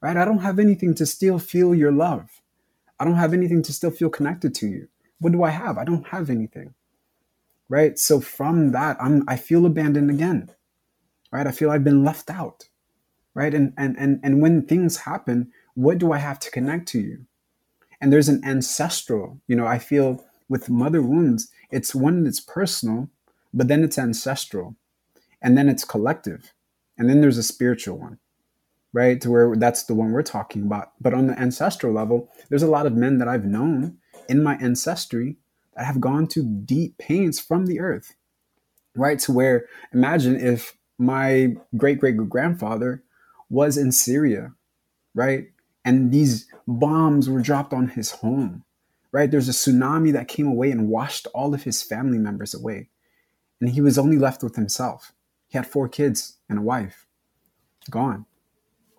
Right? I don't have anything to still feel your love. I don't have anything to still feel connected to you. What do I have? I don't have anything. Right? So from that, I'm I feel abandoned again. Right? I feel I've been left out. Right? And and and and when things happen, what do I have to connect to you? And there's an ancestral, you know, I feel with mother wounds, it's one that's personal, but then it's ancestral, and then it's collective, and then there's a spiritual one, right? To where that's the one we're talking about. But on the ancestral level, there's a lot of men that I've known in my ancestry that have gone to deep pains from the earth, right? To where imagine if my great great grandfather was in Syria, right? and these bombs were dropped on his home right there's a tsunami that came away and washed all of his family members away and he was only left with himself he had four kids and a wife. Gone.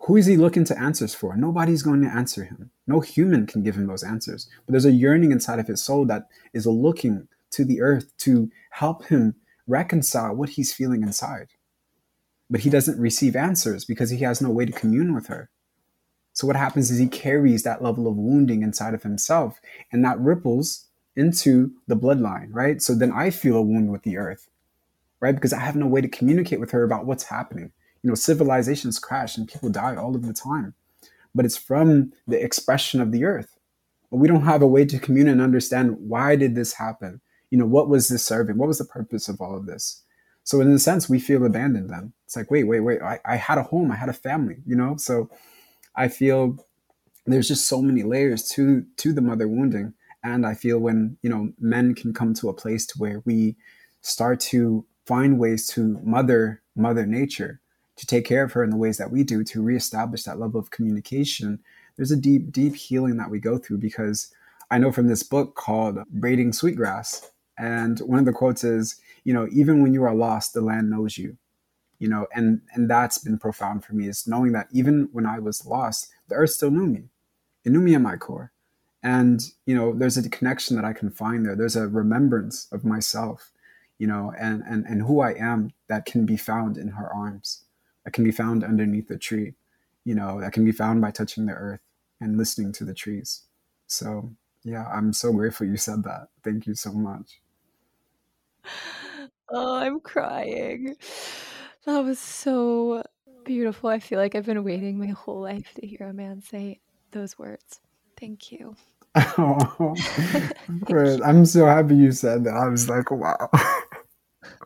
Who is he looking to answers for? Nobody's going to answer him. No human can give him those answers. But there's a yearning inside of his soul that is looking to the earth to help him reconcile what he's feeling inside. But he doesn't receive answers because he has no way to commune with her. So what happens is he carries that level of wounding inside of himself, and that ripples into the bloodline, right? So then I feel a wound with the earth, right? Because I have no way to communicate with her about what's happening. You know, civilizations crash and people die all of the time, but it's from the expression of the earth. But we don't have a way to commune and understand why did this happen? You know, what was this serving? What was the purpose of all of this? So in a sense, we feel abandoned then. It's like, wait, wait, wait, I, I had a home, I had a family, you know? So I feel there's just so many layers to to the mother wounding, And I feel when, you know, men can come to a place to where we start to find ways to mother mother nature, to take care of her in the ways that we do, to reestablish that level of communication, there's a deep, deep healing that we go through because I know from this book called Braiding Sweetgrass. And one of the quotes is, you know, even when you are lost, the land knows you. You know, and and that's been profound for me is knowing that even when I was lost, the earth still knew me. It knew me in my core. And, you know, there's a connection that I can find there. There's a remembrance of myself, you know, and and, and who I am that can be found in her arms, that can be found underneath the tree, you know, that can be found by touching the earth and listening to the trees. So, yeah, I'm so grateful you said that. Thank you so much. Oh, I'm crying. That was so beautiful. I feel like I've been waiting my whole life to hear a man say those words. Thank you. Oh, great. I'm so happy you said that. I was like, wow.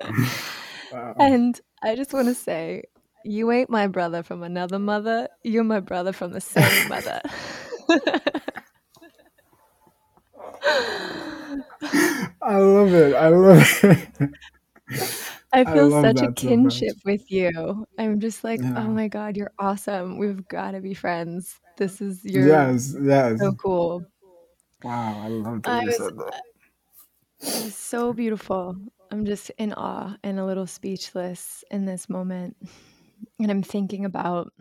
wow. And I just want to say, you ain't my brother from another mother. You're my brother from the same mother. I love it. I love it. I feel I such a kinship so with you. I'm just like, oh yeah. oh my god, you're awesome. We've got to be friends. This is your yes, yes, so cool. Wow, I love that I you was, said that. It was so beautiful. I'm just in awe and a little speechless in this moment and I'm thinking about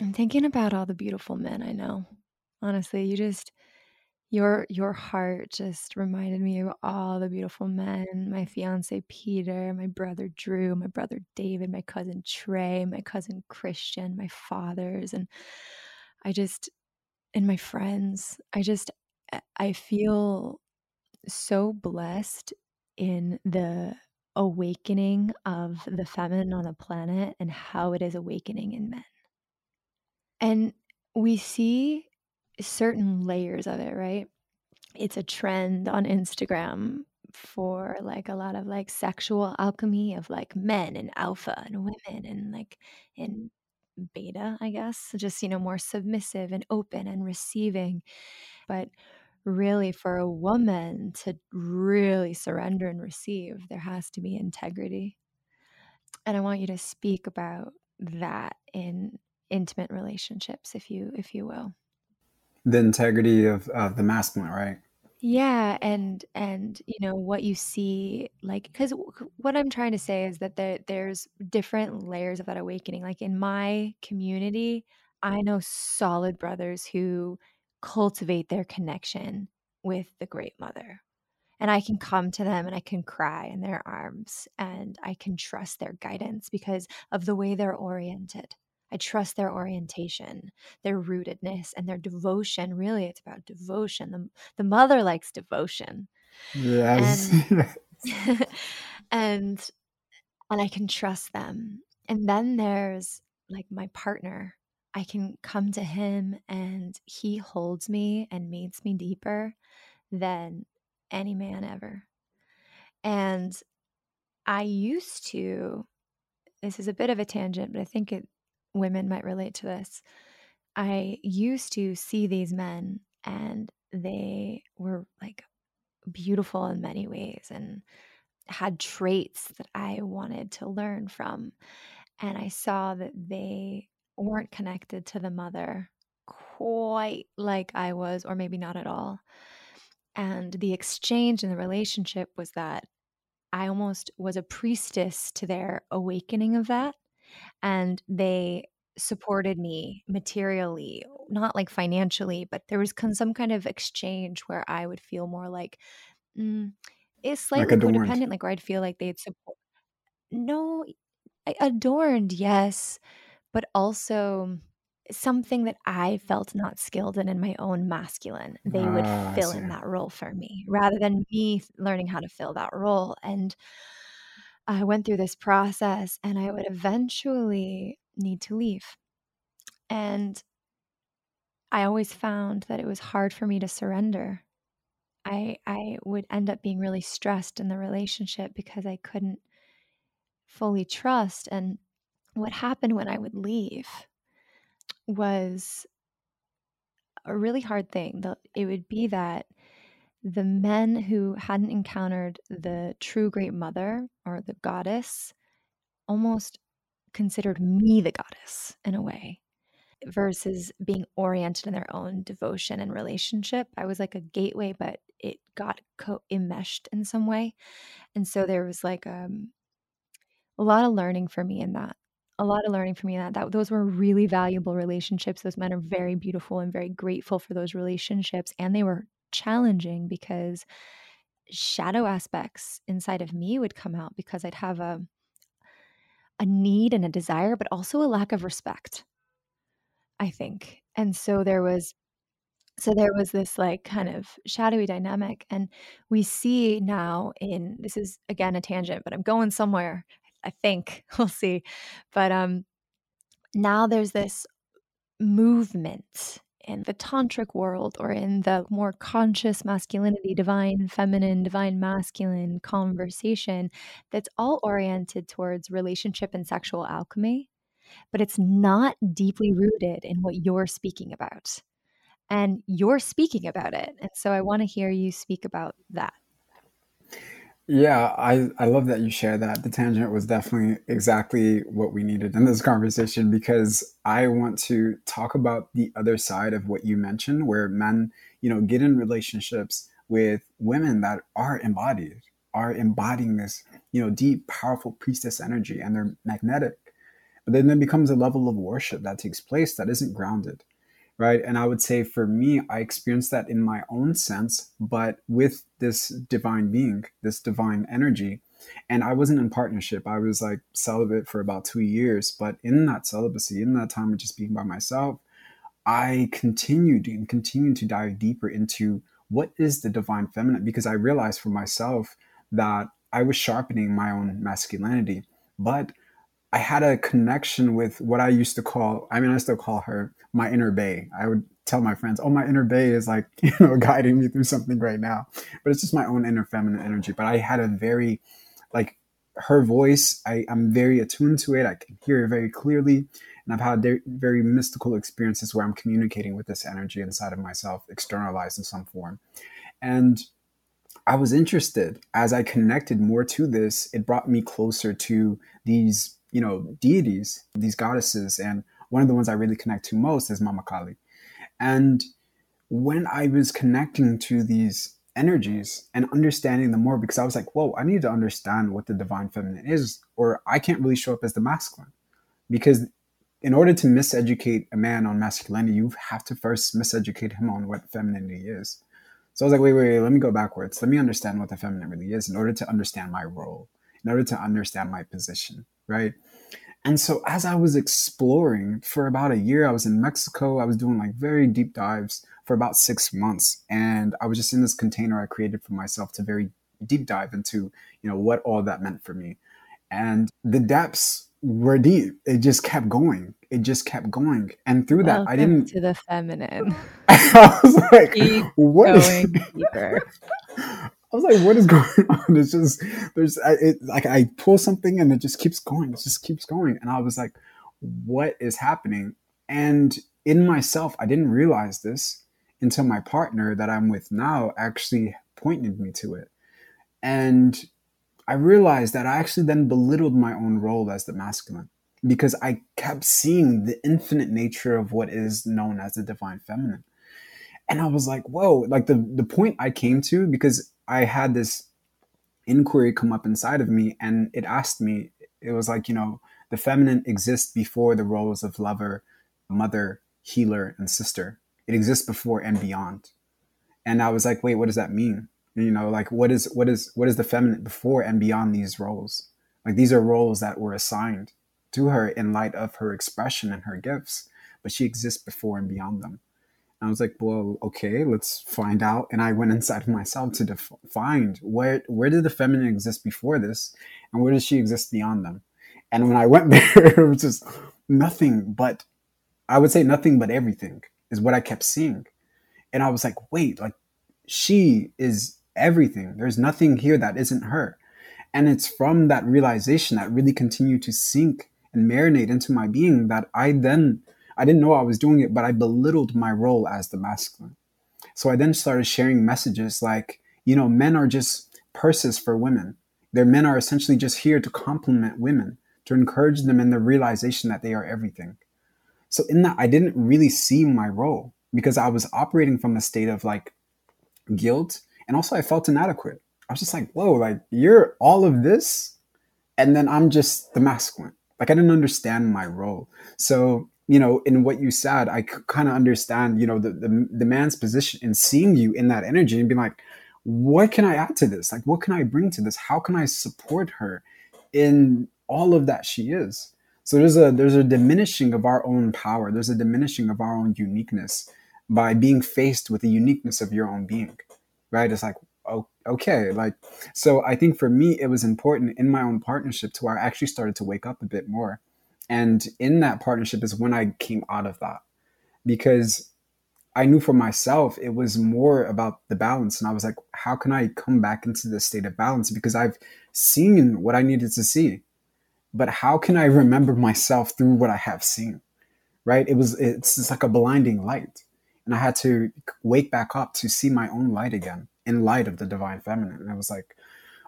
I'm thinking about all the beautiful men I know. Honestly, you just your your heart just reminded me of all the beautiful men. My fiance Peter, my brother Drew, my brother David, my cousin Trey, my cousin Christian, my fathers and I just and my friends. I just I feel so blessed in the awakening of the feminine on the planet and how it is awakening in men. And we see certain layers of it, right? It's a trend on Instagram for like a lot of like sexual alchemy of like men and alpha and women and like in beta, I guess, just, you know, more submissive and open and receiving. But really for a woman to really surrender and receive there has to be integrity. And i want you to speak about that in intimate relationships if you if you will. The integrity of of the masculine right? Yeah and and you know what you see like because what i'm trying to say is that there, there's different layers of that awakening. Like in my community i know solid brothers who cultivate their connection with the Great Mother. And I can come to them and I can cry in their arms and I can trust their guidance because of the way they're oriented. I trust their orientation, their rootedness, and their devotion. Really, it's about devotion. The, the mother likes devotion. Yes. And, and and I can trust them. And then there's like my partner I can come to him and he holds me and meets me deeper than any man ever. And I used to, this is a bit of a tangent, but I think it, women might relate to this. I used to see these men and they were like beautiful in many ways and had traits that I wanted to learn from. And I saw that they weren't connected to the mother quite like I was, or maybe not at all. And the exchange in the relationship was that I almost was a priestess to their awakening of that. And they supported me materially, not like financially, but there was some kind of exchange where I would feel more like, mm, it's slightly like codependent, like where I'd feel like they'd support. No, adorned, yes but also something that I felt not skilled in in my own masculine. They would ah, fill in that role for me rather than me learning how to fill that role. And I went through this process and I would eventually need to leave. And I always found that it was hard for me to surrender. I I would end up being really stressed in the relationship because I couldn't fully trust and what happened when I would leave was a really hard thing. The, it would be that the men who hadn't encountered the true great mother or the goddess almost considered me the goddess in a way versus being oriented in their own devotion and relationship. I was like a gateway, but it got co enmeshed in some way. And so there was like um, a lot of learning for me in that. A lot of learning for me that. that those were really valuable relationships. Those men are very beautiful and very grateful for those relationships. And they were challenging because shadow aspects inside of me would come out because I'd have a a need and a desire, but also a lack of respect I think. And so there was so there was this like kind of shadowy dynamic and we see now in this is again a tangent but i'm going somewhere i think we'll see but um now there's this movement in the tantric world or in the more conscious masculinity divine feminine divine masculine conversation that's all oriented towards relationship and sexual alchemy but it's not deeply rooted in what you're speaking about. And you're speaking about it. And so I want to hear you speak about that. Yeah, I, I love that you share that. The tangent was definitely exactly what we needed in this conversation because I want to talk about the other side of what you mentioned, where men, you know, get in relationships with women that are embodied, are embodying this, you know, deep, powerful priestess energy and they're magnetic but then there becomes a level of worship that takes place that isn't grounded, right? And I would say for me, I experienced that in my own sense, but with this divine being, this divine energy. And I wasn't in partnership. I was like celibate for about two years. But in that celibacy, in that time of just being by myself, I continued and continued to dive deeper into what is the divine feminine because I realized for myself that I was sharpening my own masculinity. But I had a connection with what I used to call, I mean, I still call her my inner bay. I would tell my friends, oh, my inner bay is like, you know, guiding me through something right now. But it's just my own inner feminine energy. But I had a very, like, her voice, I, I'm very attuned to it. I can hear it very clearly. And I've had very, very mystical experiences where I'm communicating with this energy inside of myself, externalized in some form. And I was interested as I connected more to this, it brought me closer to these you know, deities, these goddesses. And one of the ones I really connect to most is Mama Kali. And when I was connecting to these energies and understanding them more, because I was like, whoa, I need to understand what the divine feminine is, or I can't really show up as the masculine. Because in order to miseducate a man on masculinity, you have to first miseducate him on what femininity is. So I was like, wait, wait, wait, let me go backwards. Let me understand what the feminine really is in order to understand my role, in order to understand my position, right? And so as I was exploring for about a year, I was in Mexico. I was doing like very deep dives for about six months. And I was just in this container I created for myself to very deep dive into, you know, what all that meant for me. And the depths were deep. It just kept going. It just kept going. And through that, Welcome I didn't to the feminine. I was like, Keep what is deeper. Was like, what is going on? It's just there's I, it, like I pull something and it just keeps going. It just keeps going, and I was like, what is happening? And in myself, I didn't realize this until my partner that I'm with now actually pointed me to it, and I realized that I actually then belittled my own role as the masculine because I kept seeing the infinite nature of what is known as the divine feminine. And I was like, whoa, like the, the point I came to, because I had this inquiry come up inside of me and it asked me, it was like, you know, the feminine exists before the roles of lover, mother, healer, and sister. It exists before and beyond. And I was like, wait, what does that mean? You know, like what is what is what is the feminine before and beyond these roles? Like these are roles that were assigned to her in light of her expression and her gifts, but she exists before and beyond them. I was like, well, okay, let's find out. And I went inside of myself to def- find where where did the feminine exist before this, and where does she exist beyond them. And when I went there, it was just nothing but, I would say nothing but everything is what I kept seeing. And I was like, wait, like she is everything. There's nothing here that isn't her. And it's from that realization that really continued to sink and marinate into my being that I then I didn't know I was doing it, but I belittled my role as the masculine. So I then started sharing messages like, you know, men are just purses for women. Their men are essentially just here to compliment women, to encourage them in the realization that they are everything. So in that, I didn't really see my role because I was operating from a state of like guilt. And also I felt inadequate. I was just like, whoa, like you're all of this. And then I'm just the masculine. Like I didn't understand my role. So, you know, in what you said, I kind of understand, you know, the, the, the man's position in seeing you in that energy and being like, what can I add to this? Like, what can I bring to this? How can I support her in all of that she is? So there's a there's a diminishing of our own power. There's a diminishing of our own uniqueness by being faced with the uniqueness of your own being, right? It's like, oh, okay, like, so I think for me, it was important in my own partnership to where I actually started to wake up a bit more. And in that partnership is when I came out of that because I knew for myself it was more about the balance. And I was like, how can I come back into this state of balance? Because I've seen what I needed to see. But how can I remember myself through what I have seen? Right? It was it's just like a blinding light. And I had to wake back up to see my own light again in light of the divine feminine. And I was like,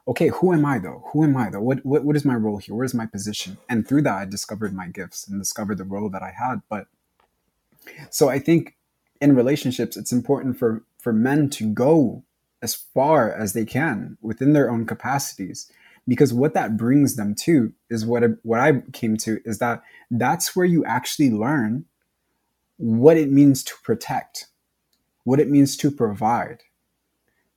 okay, who am I though? Who am I though? What, what, what is my role here? Where is my position? And through that, I discovered my gifts and discovered the role that I had. But so I think in relationships, it's important for, for men to go as far as they can within their own capacities because what that brings them to is what what I came to is that that's where you actually learn what it means to protect, what it means to provide.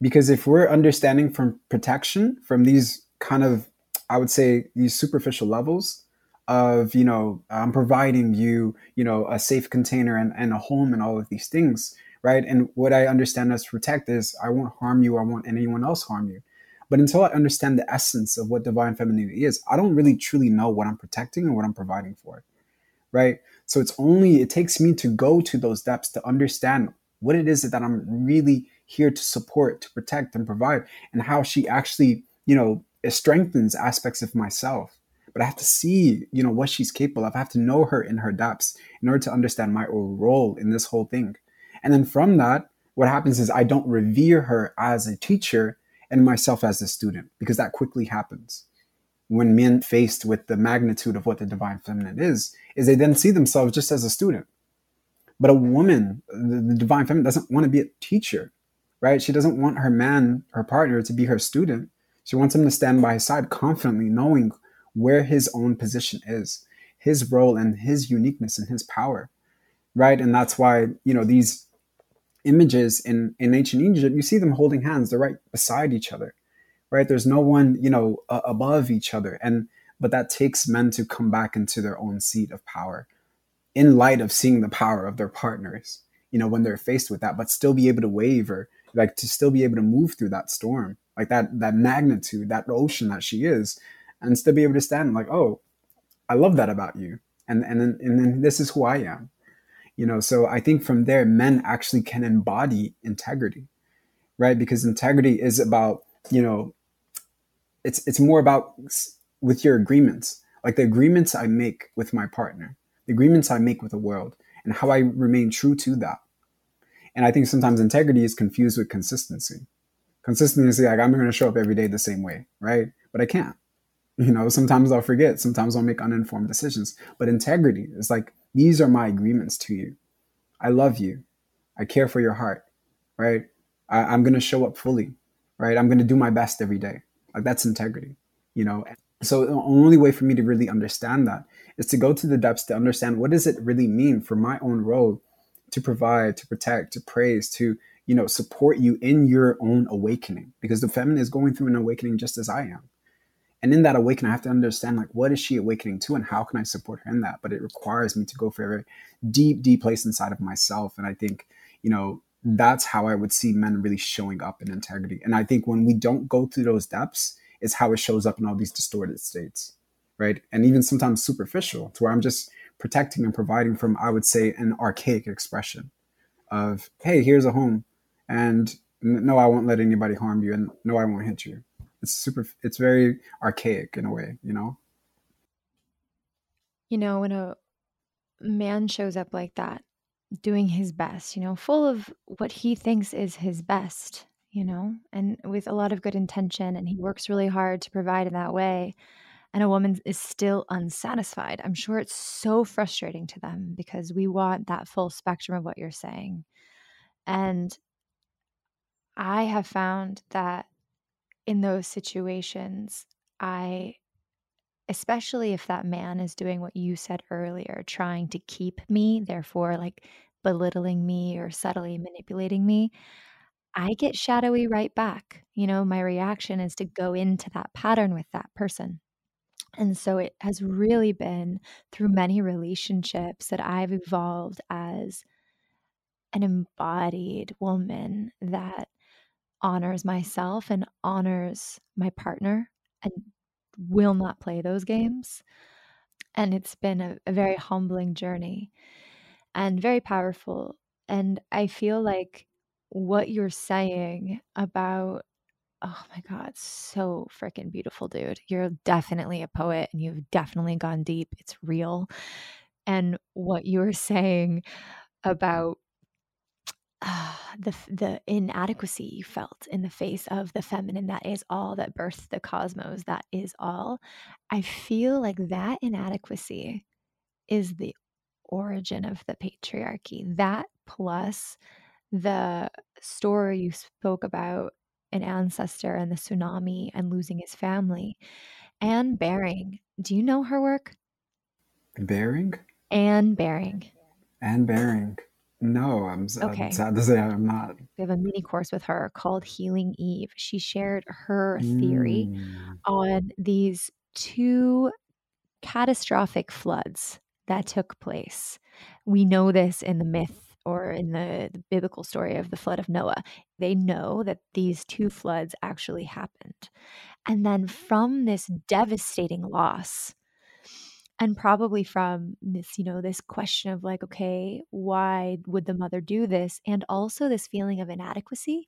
Because if we're understanding from protection, from these kind of, I would say, these superficial levels of, you know, I'm providing you, you know, a safe container and, and a home and all of these things, right? And what I understand as protect is I won't harm you, I won't anyone else harm you. But until I understand the essence of what divine femininity is, I don't really truly know what I'm protecting and what I'm providing for, right? So it's only, it takes me to go to those depths to understand what it is that I'm really here to support, to protect, and provide, and how she actually, you know, strengthens aspects of myself. But I have to see, you know, what she's capable of. I have to know her in her depths in order to understand my role in this whole thing. And then from that, what happens is I don't revere her as a teacher and myself as a student because that quickly happens when men faced with the magnitude of what the divine feminine is, is they then see themselves just as a student. But a woman, the, the divine feminine, doesn't want to be a teacher, right? She doesn't want her man, her partner, to be her student. She wants him to stand by his side confidently, knowing where his own position is, his role and his uniqueness and his power, right? And that's why, you know, these images in, in ancient Egypt, you see them holding hands, they're right beside each other right? There's no one, you know, uh, above each other. And, but that takes men to come back into their own seat of power in light of seeing the power of their partners, you know, when they're faced with that, but still be able to waver, like to still be able to move through that storm, like that, that magnitude, that ocean that she is, and still be able to stand like, oh, I love that about you. And, and then, and then this is who I am, you know? So I think from there, men actually can embody integrity, right? Because integrity is about, you know, it's it's more about with your agreements like the agreements i make with my partner the agreements i make with the world and how i remain true to that and i think sometimes integrity is confused with consistency. Consistency like i'm going to show up every day the same way right? But i can't. You know sometimes i'll forget. Sometimes i'll make uninformed decisions. But integrity is like these are my agreements to you. I love you. I care for your heart right? I, i'm going to show up fully right? I'm going to do my best every day. Like that's integrity, you know. So the only way for me to really understand that is to go to the depths to understand what does it really mean for my own role to provide, to protect, to praise, to you know support you in your own awakening because the feminine is going through an awakening just as I am. And in that awakening, I have to understand like what is she awakening to and how can I support her in that? But it requires me to go for a very deep, deep place inside of myself. And I think, you know, that's how I would see men really showing up in integrity. And I think when we don't go through those depths, is how it shows up in all these distorted states, right? And even sometimes superficial, to where I'm just protecting and providing from, I would say, an archaic expression of, hey, here's a home, and no, I won't let anybody harm you, and no, I won't hit you. It's super, it's very archaic in a way, you know? You know, when a man shows up like that, doing his best, you know, full of what he thinks is his best, you know, and with a lot of good intention. And he works really hard to provide in that way. And a woman is still unsatisfied. I'm sure it's so frustrating to them because we want that full spectrum of what you're saying. And I have found that in those situations, I especially if that man is doing what you said earlier, trying to keep me, therefore, like belittling me or subtly manipulating me, I get shadowy right back. You know, my reaction is to go into that pattern with that person. And so it has really been through many relationships that I've evolved as an embodied woman that honors myself and honors my partner and will not play those games. And it's been a, a very humbling journey and very powerful. And I feel like what you're saying about, oh my God, so freaking beautiful, dude. You're definitely a poet and you've definitely gone deep. It's real. And what you're saying about uh, the the inadequacy you felt in the face of the feminine that is all that births the cosmos that is all i feel like that inadequacy is the origin of the patriarchy that plus the story you spoke about an ancestor and the tsunami and losing his family Anne Baring do you know her work Baring Anne Baring Anne Baring no, I'm, okay. I'm sad to say I'm not. We have a mini course with her called Healing Eve. She shared her theory mm. on these two catastrophic floods that took place. We know this in the myth or in the, the biblical story of the flood of Noah. They know that these two floods actually happened. And then from this devastating loss, and probably from this you know this question of like okay why would the mother do this and also this feeling of inadequacy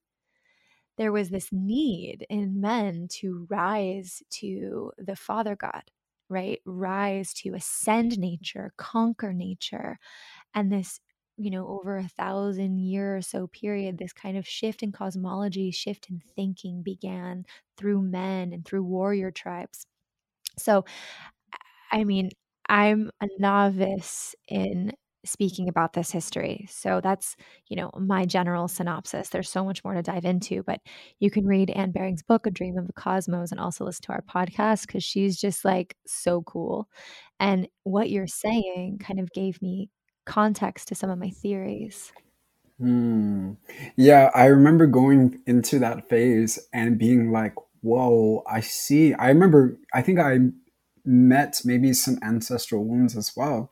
there was this need in men to rise to the father god right rise to ascend nature conquer nature and this you know over a thousand year or so period this kind of shift in cosmology shift in thinking began through men and through warrior tribes so I mean, I'm a novice in speaking about this history. So that's, you know, my general synopsis. There's so much more to dive into, but you can read Anne Baring's book, A Dream of the Cosmos, and also listen to our podcast because she's just like so cool. And what you're saying kind of gave me context to some of my theories. Hmm. Yeah, I remember going into that phase and being like, whoa, I see. I remember, I think I met maybe some ancestral wounds as well.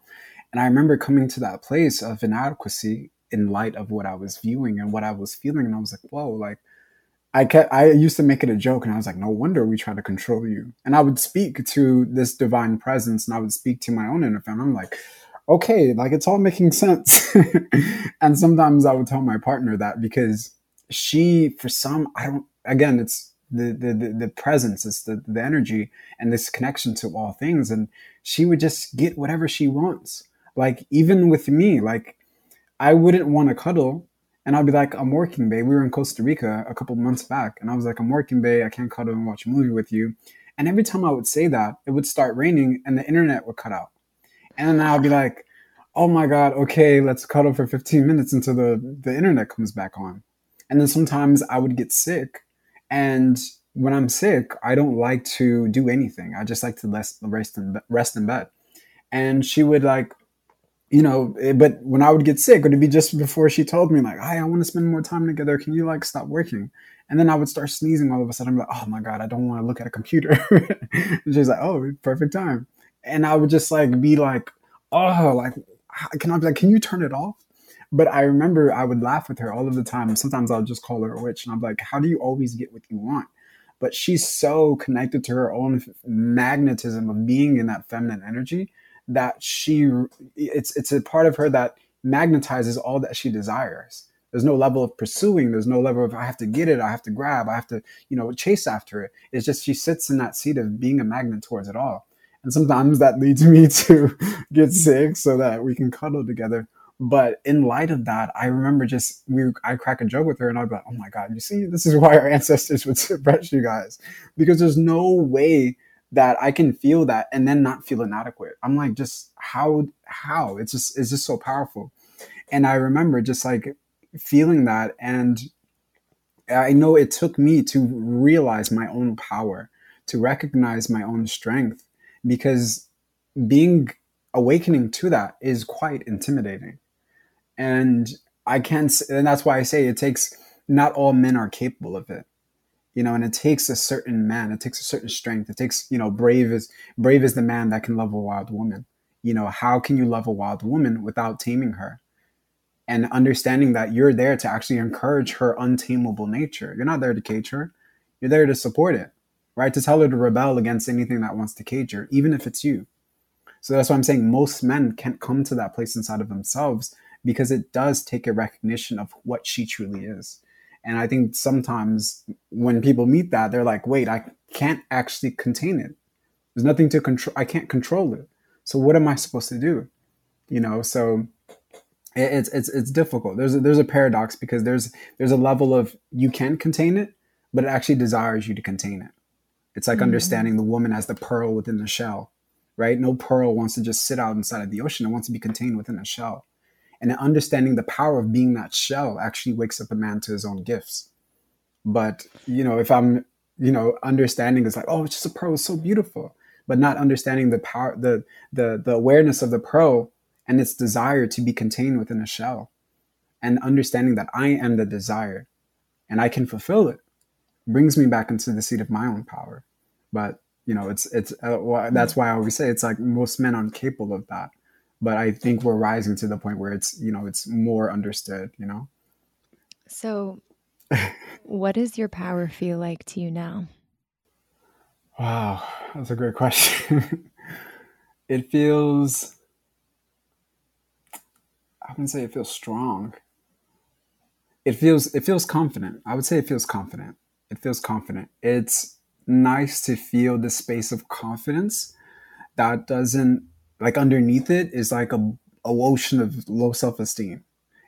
And I remember coming to that place of inadequacy in light of what I was viewing and what I was feeling. And I was like, whoa, like I kept, I used to make it a joke and I was like, no wonder we try to control you. And I would speak to this divine presence and I would speak to my own inner family. I'm like, okay, like it's all making sense. and sometimes I would tell my partner that because she, for some, I don't, again, it's the the the, presence, it's the the energy and this connection to all things. And she would just get whatever she wants. Like even with me, like I wouldn't want to cuddle, and I'd be like, "I'm working, babe." We were in Costa Rica a couple months back, and I was like, "I'm working, babe. I can't cuddle and watch a movie with you." And every time I would say that, it would start raining, and the internet would cut out. And then I'd be like, "Oh my god, okay, let's cuddle for 15 minutes until the the internet comes back on." And then sometimes I would get sick and when I'm sick, I don't like to do anything. I just like to rest, rest in rest in bed. And she would like, you know, eh, but when I would get sick, it would be just before she told me like, "Hey, I want to spend more time together. Can you like stop working?" And then I would start sneezing all of a sudden. I'm like, "Oh my god, I don't want to look at a computer." and she's like, "Oh, perfect time." And I would just like be like, "Oh, like, can I be like, can you turn it off?" But I remember I would laugh with her all of the time. Sometimes I'll just call her a witch, and I'm like, "How do you always get what you want?" But she's so connected to her own magnetism of being in that feminine energy that she it's it's a part of her that magnetizes all that she desires. There's no level of pursuing. There's no level of I have to get it. I have to grab. I have to you know chase after it. It's just she sits in that seat of being a magnet towards it all. And sometimes that leads me to get mm-hmm. sick so that we can cuddle together But in light of that, I remember just we I crack a joke with her and I'd be like, "Oh my god, you see, this is why our ancestors would suppress you guys because there's no way that I can feel that and then not feel inadequate. I'm like, just how how it's just it's just so powerful. And I remember just like feeling that and I know it took me to realize my own power, to recognize my own strength because being awakening to that is quite intimidating and I can't, and that's why I say it takes, not all men are capable of it, you know, and it takes a certain man, it takes a certain strength. It takes, you know, brave is, brave is the man that can love a wild woman. You know, how can you love a wild woman without taming her? And understanding that you're there to actually encourage her untamable nature. You're not there to cage her. You're there to support it, right? To tell her to rebel against anything that wants to cage her, even if it's you. So that's why I'm saying most men can't come to that place inside of themselves because it does take a recognition of what she truly is. And I think sometimes when people meet that, they're like, wait, I can't actually contain it. There's nothing to control. I can't control it. So what am I supposed to do? You know, so it's it's it's difficult. There's a, there's a paradox because there's there's a level of you can't contain it, but it actually desires you to contain it. It's like mm-hmm. understanding the woman as the pearl within the shell, right? No pearl wants to just sit out inside of the ocean. It wants to be contained within a shell and understanding the power of being that shell actually wakes up a man to his own gifts but you know if i'm you know understanding is like oh it's just a pearl it's so beautiful but not understanding the power the the the awareness of the pearl and its desire to be contained within a shell and understanding that i am the desire and i can fulfill it brings me back into the seat of my own power but you know it's it's uh, well, that's why i always say it's like most men aren't capable of that but I think we're rising to the point where it's you know it's more understood. You know. So, what does your power feel like to you now? Wow, that's a great question. it feels. I wouldn't say it feels strong. It feels it feels confident. I would say it feels confident. It feels confident. It's nice to feel the space of confidence that doesn't like underneath it is like a, a ocean of low self-esteem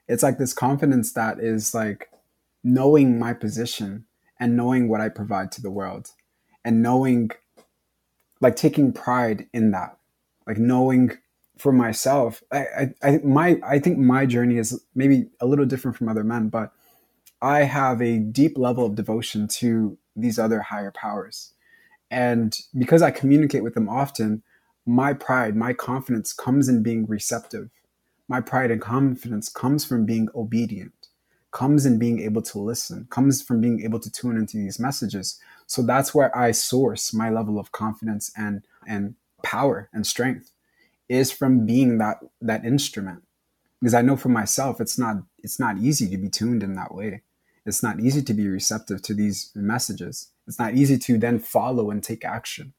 it's like this confidence that is like knowing my position and knowing what i provide to the world and knowing like taking pride in that like knowing for myself I, I, I my i think my journey is maybe a little different from other men but i have a deep level of devotion to these other higher powers and because i communicate with them often my pride, my confidence comes in being receptive. My pride and confidence comes from being obedient, comes in being able to listen, comes from being able to tune into these messages. So that's where I source my level of confidence and and power and strength is from being that that instrument. Because I know for myself it's not it's not easy to be tuned in that way. It's not easy to be receptive to these messages. It's not easy to then follow and take action.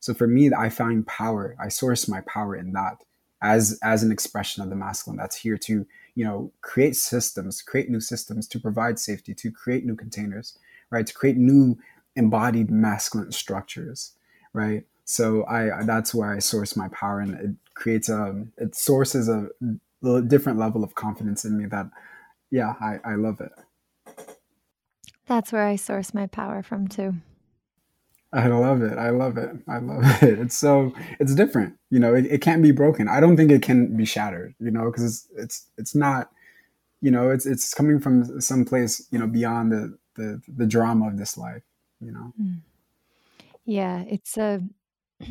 So for me, I find power. I source my power in that as as an expression of the masculine that's here to you know create systems, create new systems to provide safety, to create new containers, right? To create new embodied masculine structures, right? So I that's where I source my power, and it creates a it sources a, a different level of confidence in me that yeah I, I love it that's where i source my power from too I love it. I love it. I love it. It's so it's different. You know, it, it can't be broken. I don't think it can be shattered. You know, because it's it's it's not. You know, it's it's coming from some place. You know, beyond the the the drama of this life. You know. Mm. Yeah, it's a.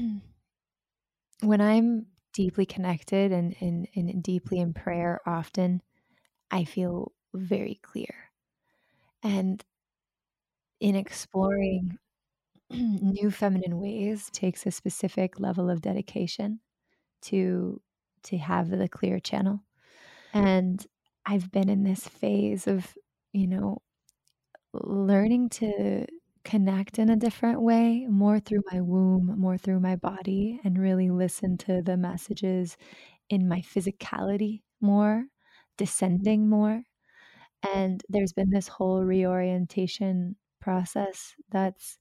when I'm deeply connected and, and and deeply in prayer, often, I feel very clear, and in exploring new feminine ways takes a specific level of dedication to to have the clear channel. And i've been in this phase of you know learning to connect in a different way more through my womb more through my body and really listen to the messages in my physicality more descending more. And there's been this whole reorientation process that's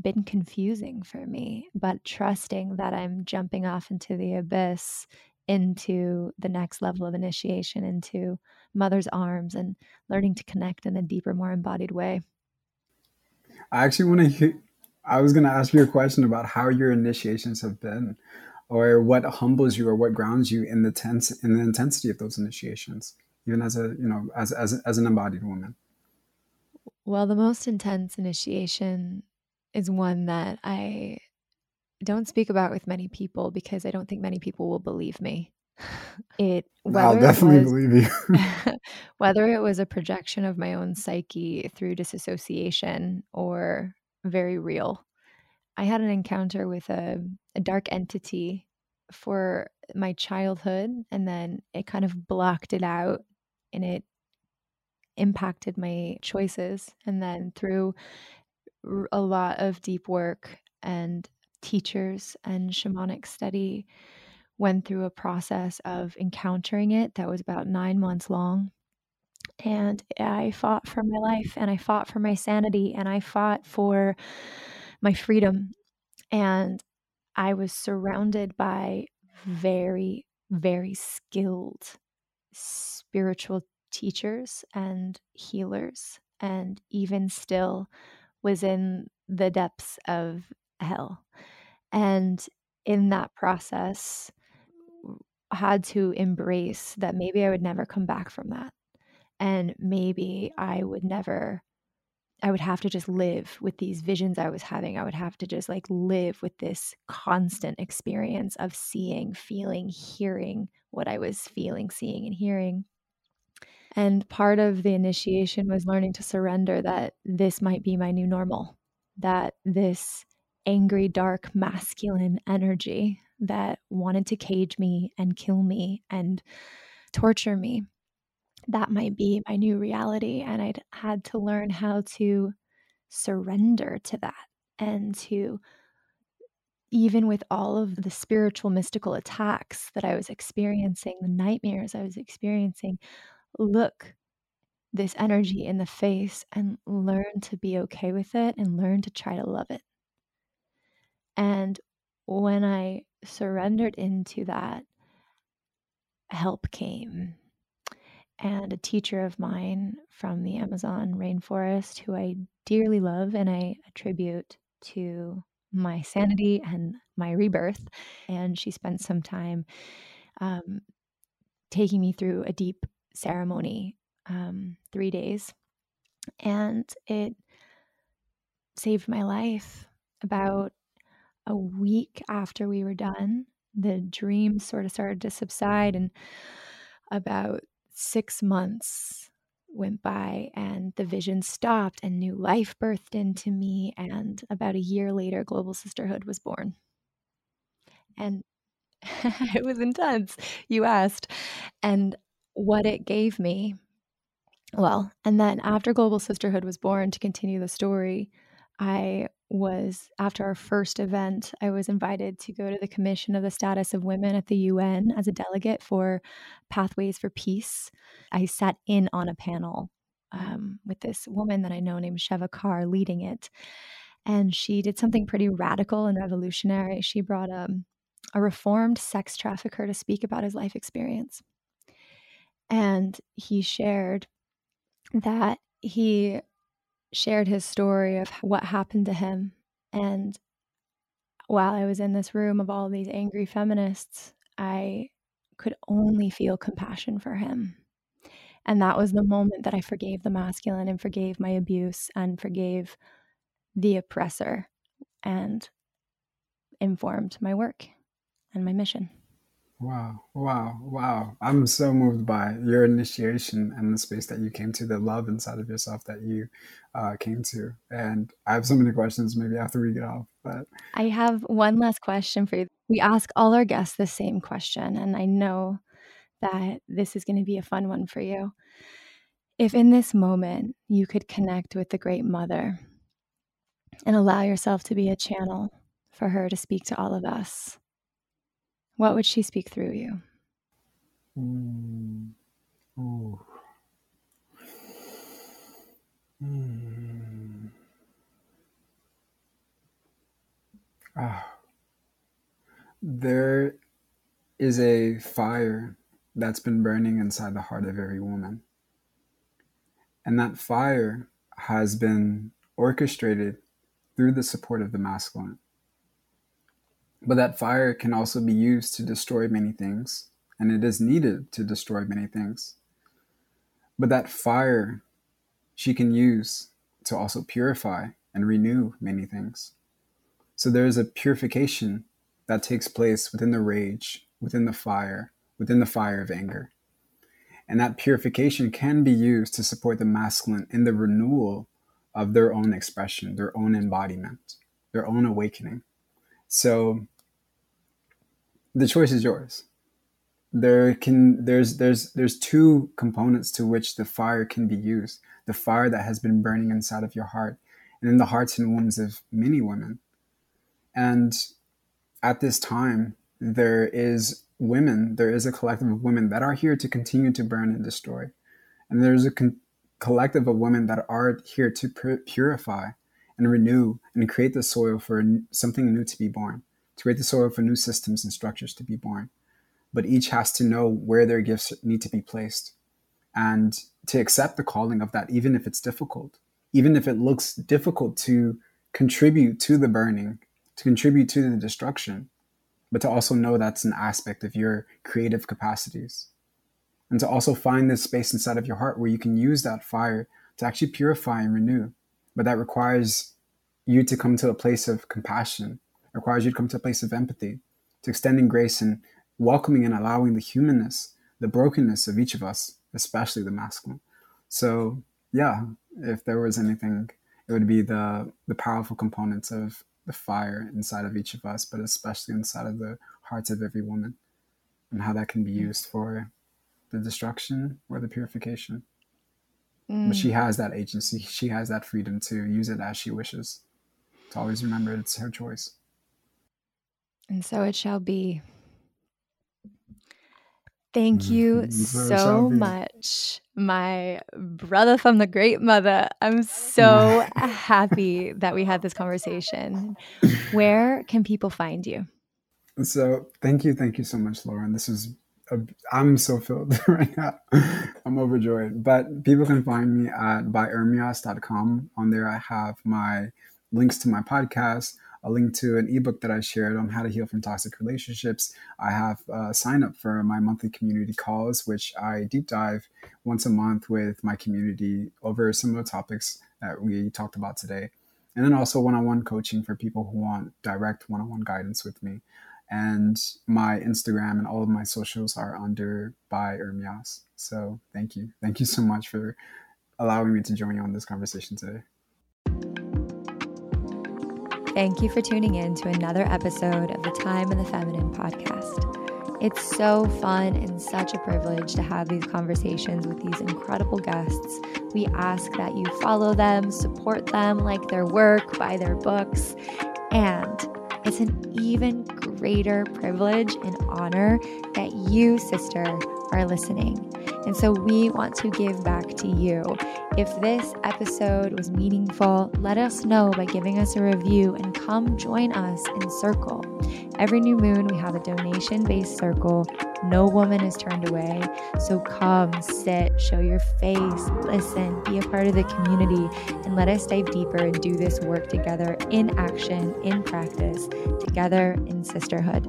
been confusing for me, but trusting that I'm jumping off into the abyss into the next level of initiation into mother's arms and learning to connect in a deeper more embodied way. I actually want to i was going to ask you a question about how your initiations have been or what humbles you or what grounds you in the tense in the intensity of those initiations even as a you know as as, as an embodied woman well the most intense initiation is one that i don't speak about with many people because I don't think many people will believe me. It I'll definitely was, believe you. whether it was a projection of my own psyche through disassociation or very real. I had an encounter with a, a dark entity for my childhood and then it kind of blocked it out and it impacted my choices and then through a lot of deep work and teachers and shamanic study went through a process of encountering it that was about nine months long. And I fought for my life and I fought for my sanity and I fought for my freedom. And I was surrounded by very, very skilled spiritual teachers and healers, and even still was in the depths of hell. And in that process, had to embrace that maybe I would never come back from that. And maybe I would never, I would have to just live with these visions I was having. I would have to just like live with this constant experience of seeing, feeling, hearing what I was feeling, seeing, and hearing. And part of the initiation was learning to surrender that this might be my new normal, that this angry, dark, masculine energy that wanted to cage me and kill me and torture me. That might be my new reality. And I'd had to learn how to surrender to that and to, even with all of the spiritual, mystical attacks that I was experiencing, the nightmares I was experiencing, look this energy in the face and learn to be okay with it and learn to try to love it. And when I surrendered into that, help came. And a teacher of mine from the Amazon rainforest, who I dearly love and I attribute to my sanity and my rebirth. And she spent some time um, taking me through a deep ceremony, um, three days. And it saved my life. About a week after we were done, the dreams sort of started to subside, and about six months went by, and the vision stopped, and new life birthed into me. And about a year later, Global Sisterhood was born. And it was intense, you asked. And what it gave me, well, and then after Global Sisterhood was born, to continue the story, I was after our first event, I was invited to go to the Commission of the Status of Women at the UN as a delegate for Pathways for Peace. I sat in on a panel um, with this woman that I know named Sheva Carr leading it. And she did something pretty radical and revolutionary. She brought a, um, a reformed sex trafficker to speak about his life experience. And he shared that he shared his story of what happened to him. And while I was in this room of all these angry feminists, I could only feel compassion for him. And that was the moment that I forgave the masculine and forgave my abuse and forgave the oppressor and informed my work and my mission. Wow, wow, wow. I'm so moved by your initiation and the space that you came to, the love inside of yourself that you uh, came to. And I have so many questions maybe after we get off. But I have one last question for you. We ask all our guests the same question, and I know that this is going to be a fun one for you. If in this moment you could connect with the Great Mother and allow yourself to be a channel for her to speak to all of us, what would she speak through you? Mm. Mm. Ah. There is a fire that's been burning inside the heart of every woman. And that fire has been orchestrated through the support of the masculine. But that fire can also be used to destroy many things, and it is needed to destroy many things. But that fire she can use to also purify and renew many things. So there is a purification that takes place within the rage, within the fire, within the fire of anger. And that purification can be used to support the masculine in the renewal of their own expression, their own embodiment, their own awakening. So the choice is yours. There can there's there's there's two components to which the fire can be used. The fire that has been burning inside of your heart and in the hearts and wombs of many women. And at this time, there is women, there is a collective of women that are here to continue to burn and destroy. And there's a con- collective of women that are here to purify and renew and create the soil for something new to be born, to create the soil for new systems and structures to be born. But each has to know where their gifts need to be placed and to accept the calling of that, even if it's difficult, even if it looks difficult to contribute to the burning, to contribute to the destruction but to also know that's an aspect of your creative capacities. And to also find this space inside of your heart where you can use that fire to actually purify and renew. But that requires you to come to a place of compassion, requires you to come to a place of empathy, to extending grace and welcoming and allowing the humanness, the brokenness of each of us, especially the masculine. So, yeah, if there was anything, it would be the the powerful components of the fire inside of each of us, but especially inside of the hearts of every woman, and how that can be used for the destruction or the purification. Mm. But she mm. has that agency, she has that freedom to use it as she wishes. To always remember it's her choice. And so it shall be. Thank mm-hmm. you so much, my brother from the great mother. I'm so happy that we had this conversation. Where can people find you? So, thank you, thank you so much, Lauren. This is i am so filled right now. I'm overjoyed. But people can find me at byermias.com. On there, I have my links to my podcast a link to an ebook that I shared on how to heal from toxic relationships. I have a sign up for my monthly community calls, which I deep dive once a month with my community over some of the topics that we talked about today. And then also one on one coaching for people who want direct one on one guidance with me. And my Instagram and all of my socials are under by Ermias. So thank you. Thank you so much for allowing me to join you on this conversation today. Thank you for tuning in to another episode of the Time of the Feminine podcast. It's so fun and such a privilege to have these conversations with these incredible guests. We ask that you follow them, support them, like their work, buy their books, and it's an even greater privilege and honor that you, sister, are listening. And so we want to give back to you. If this episode was meaningful, let us know by giving us a review and come join us in Circle. Every new moon, we have a donation based circle. No woman is turned away. So come, sit, show your face, listen, be a part of the community, and let us dive deeper and do this work together in action, in practice, together in sisterhood.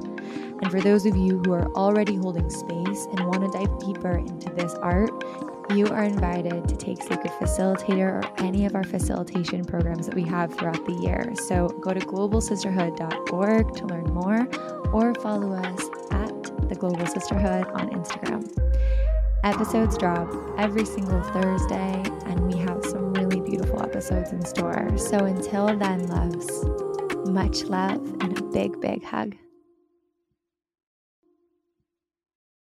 And for those of you who are already holding space and want to dive deeper into this art, you are invited to take Sacred Facilitator or any of our facilitation programs that we have throughout the year. So go to globalsisterhood.org to learn more or follow us at the Global Sisterhood on Instagram. Episodes drop every single Thursday, and we have some really beautiful episodes in store. So until then, loves, much love and a big, big hug.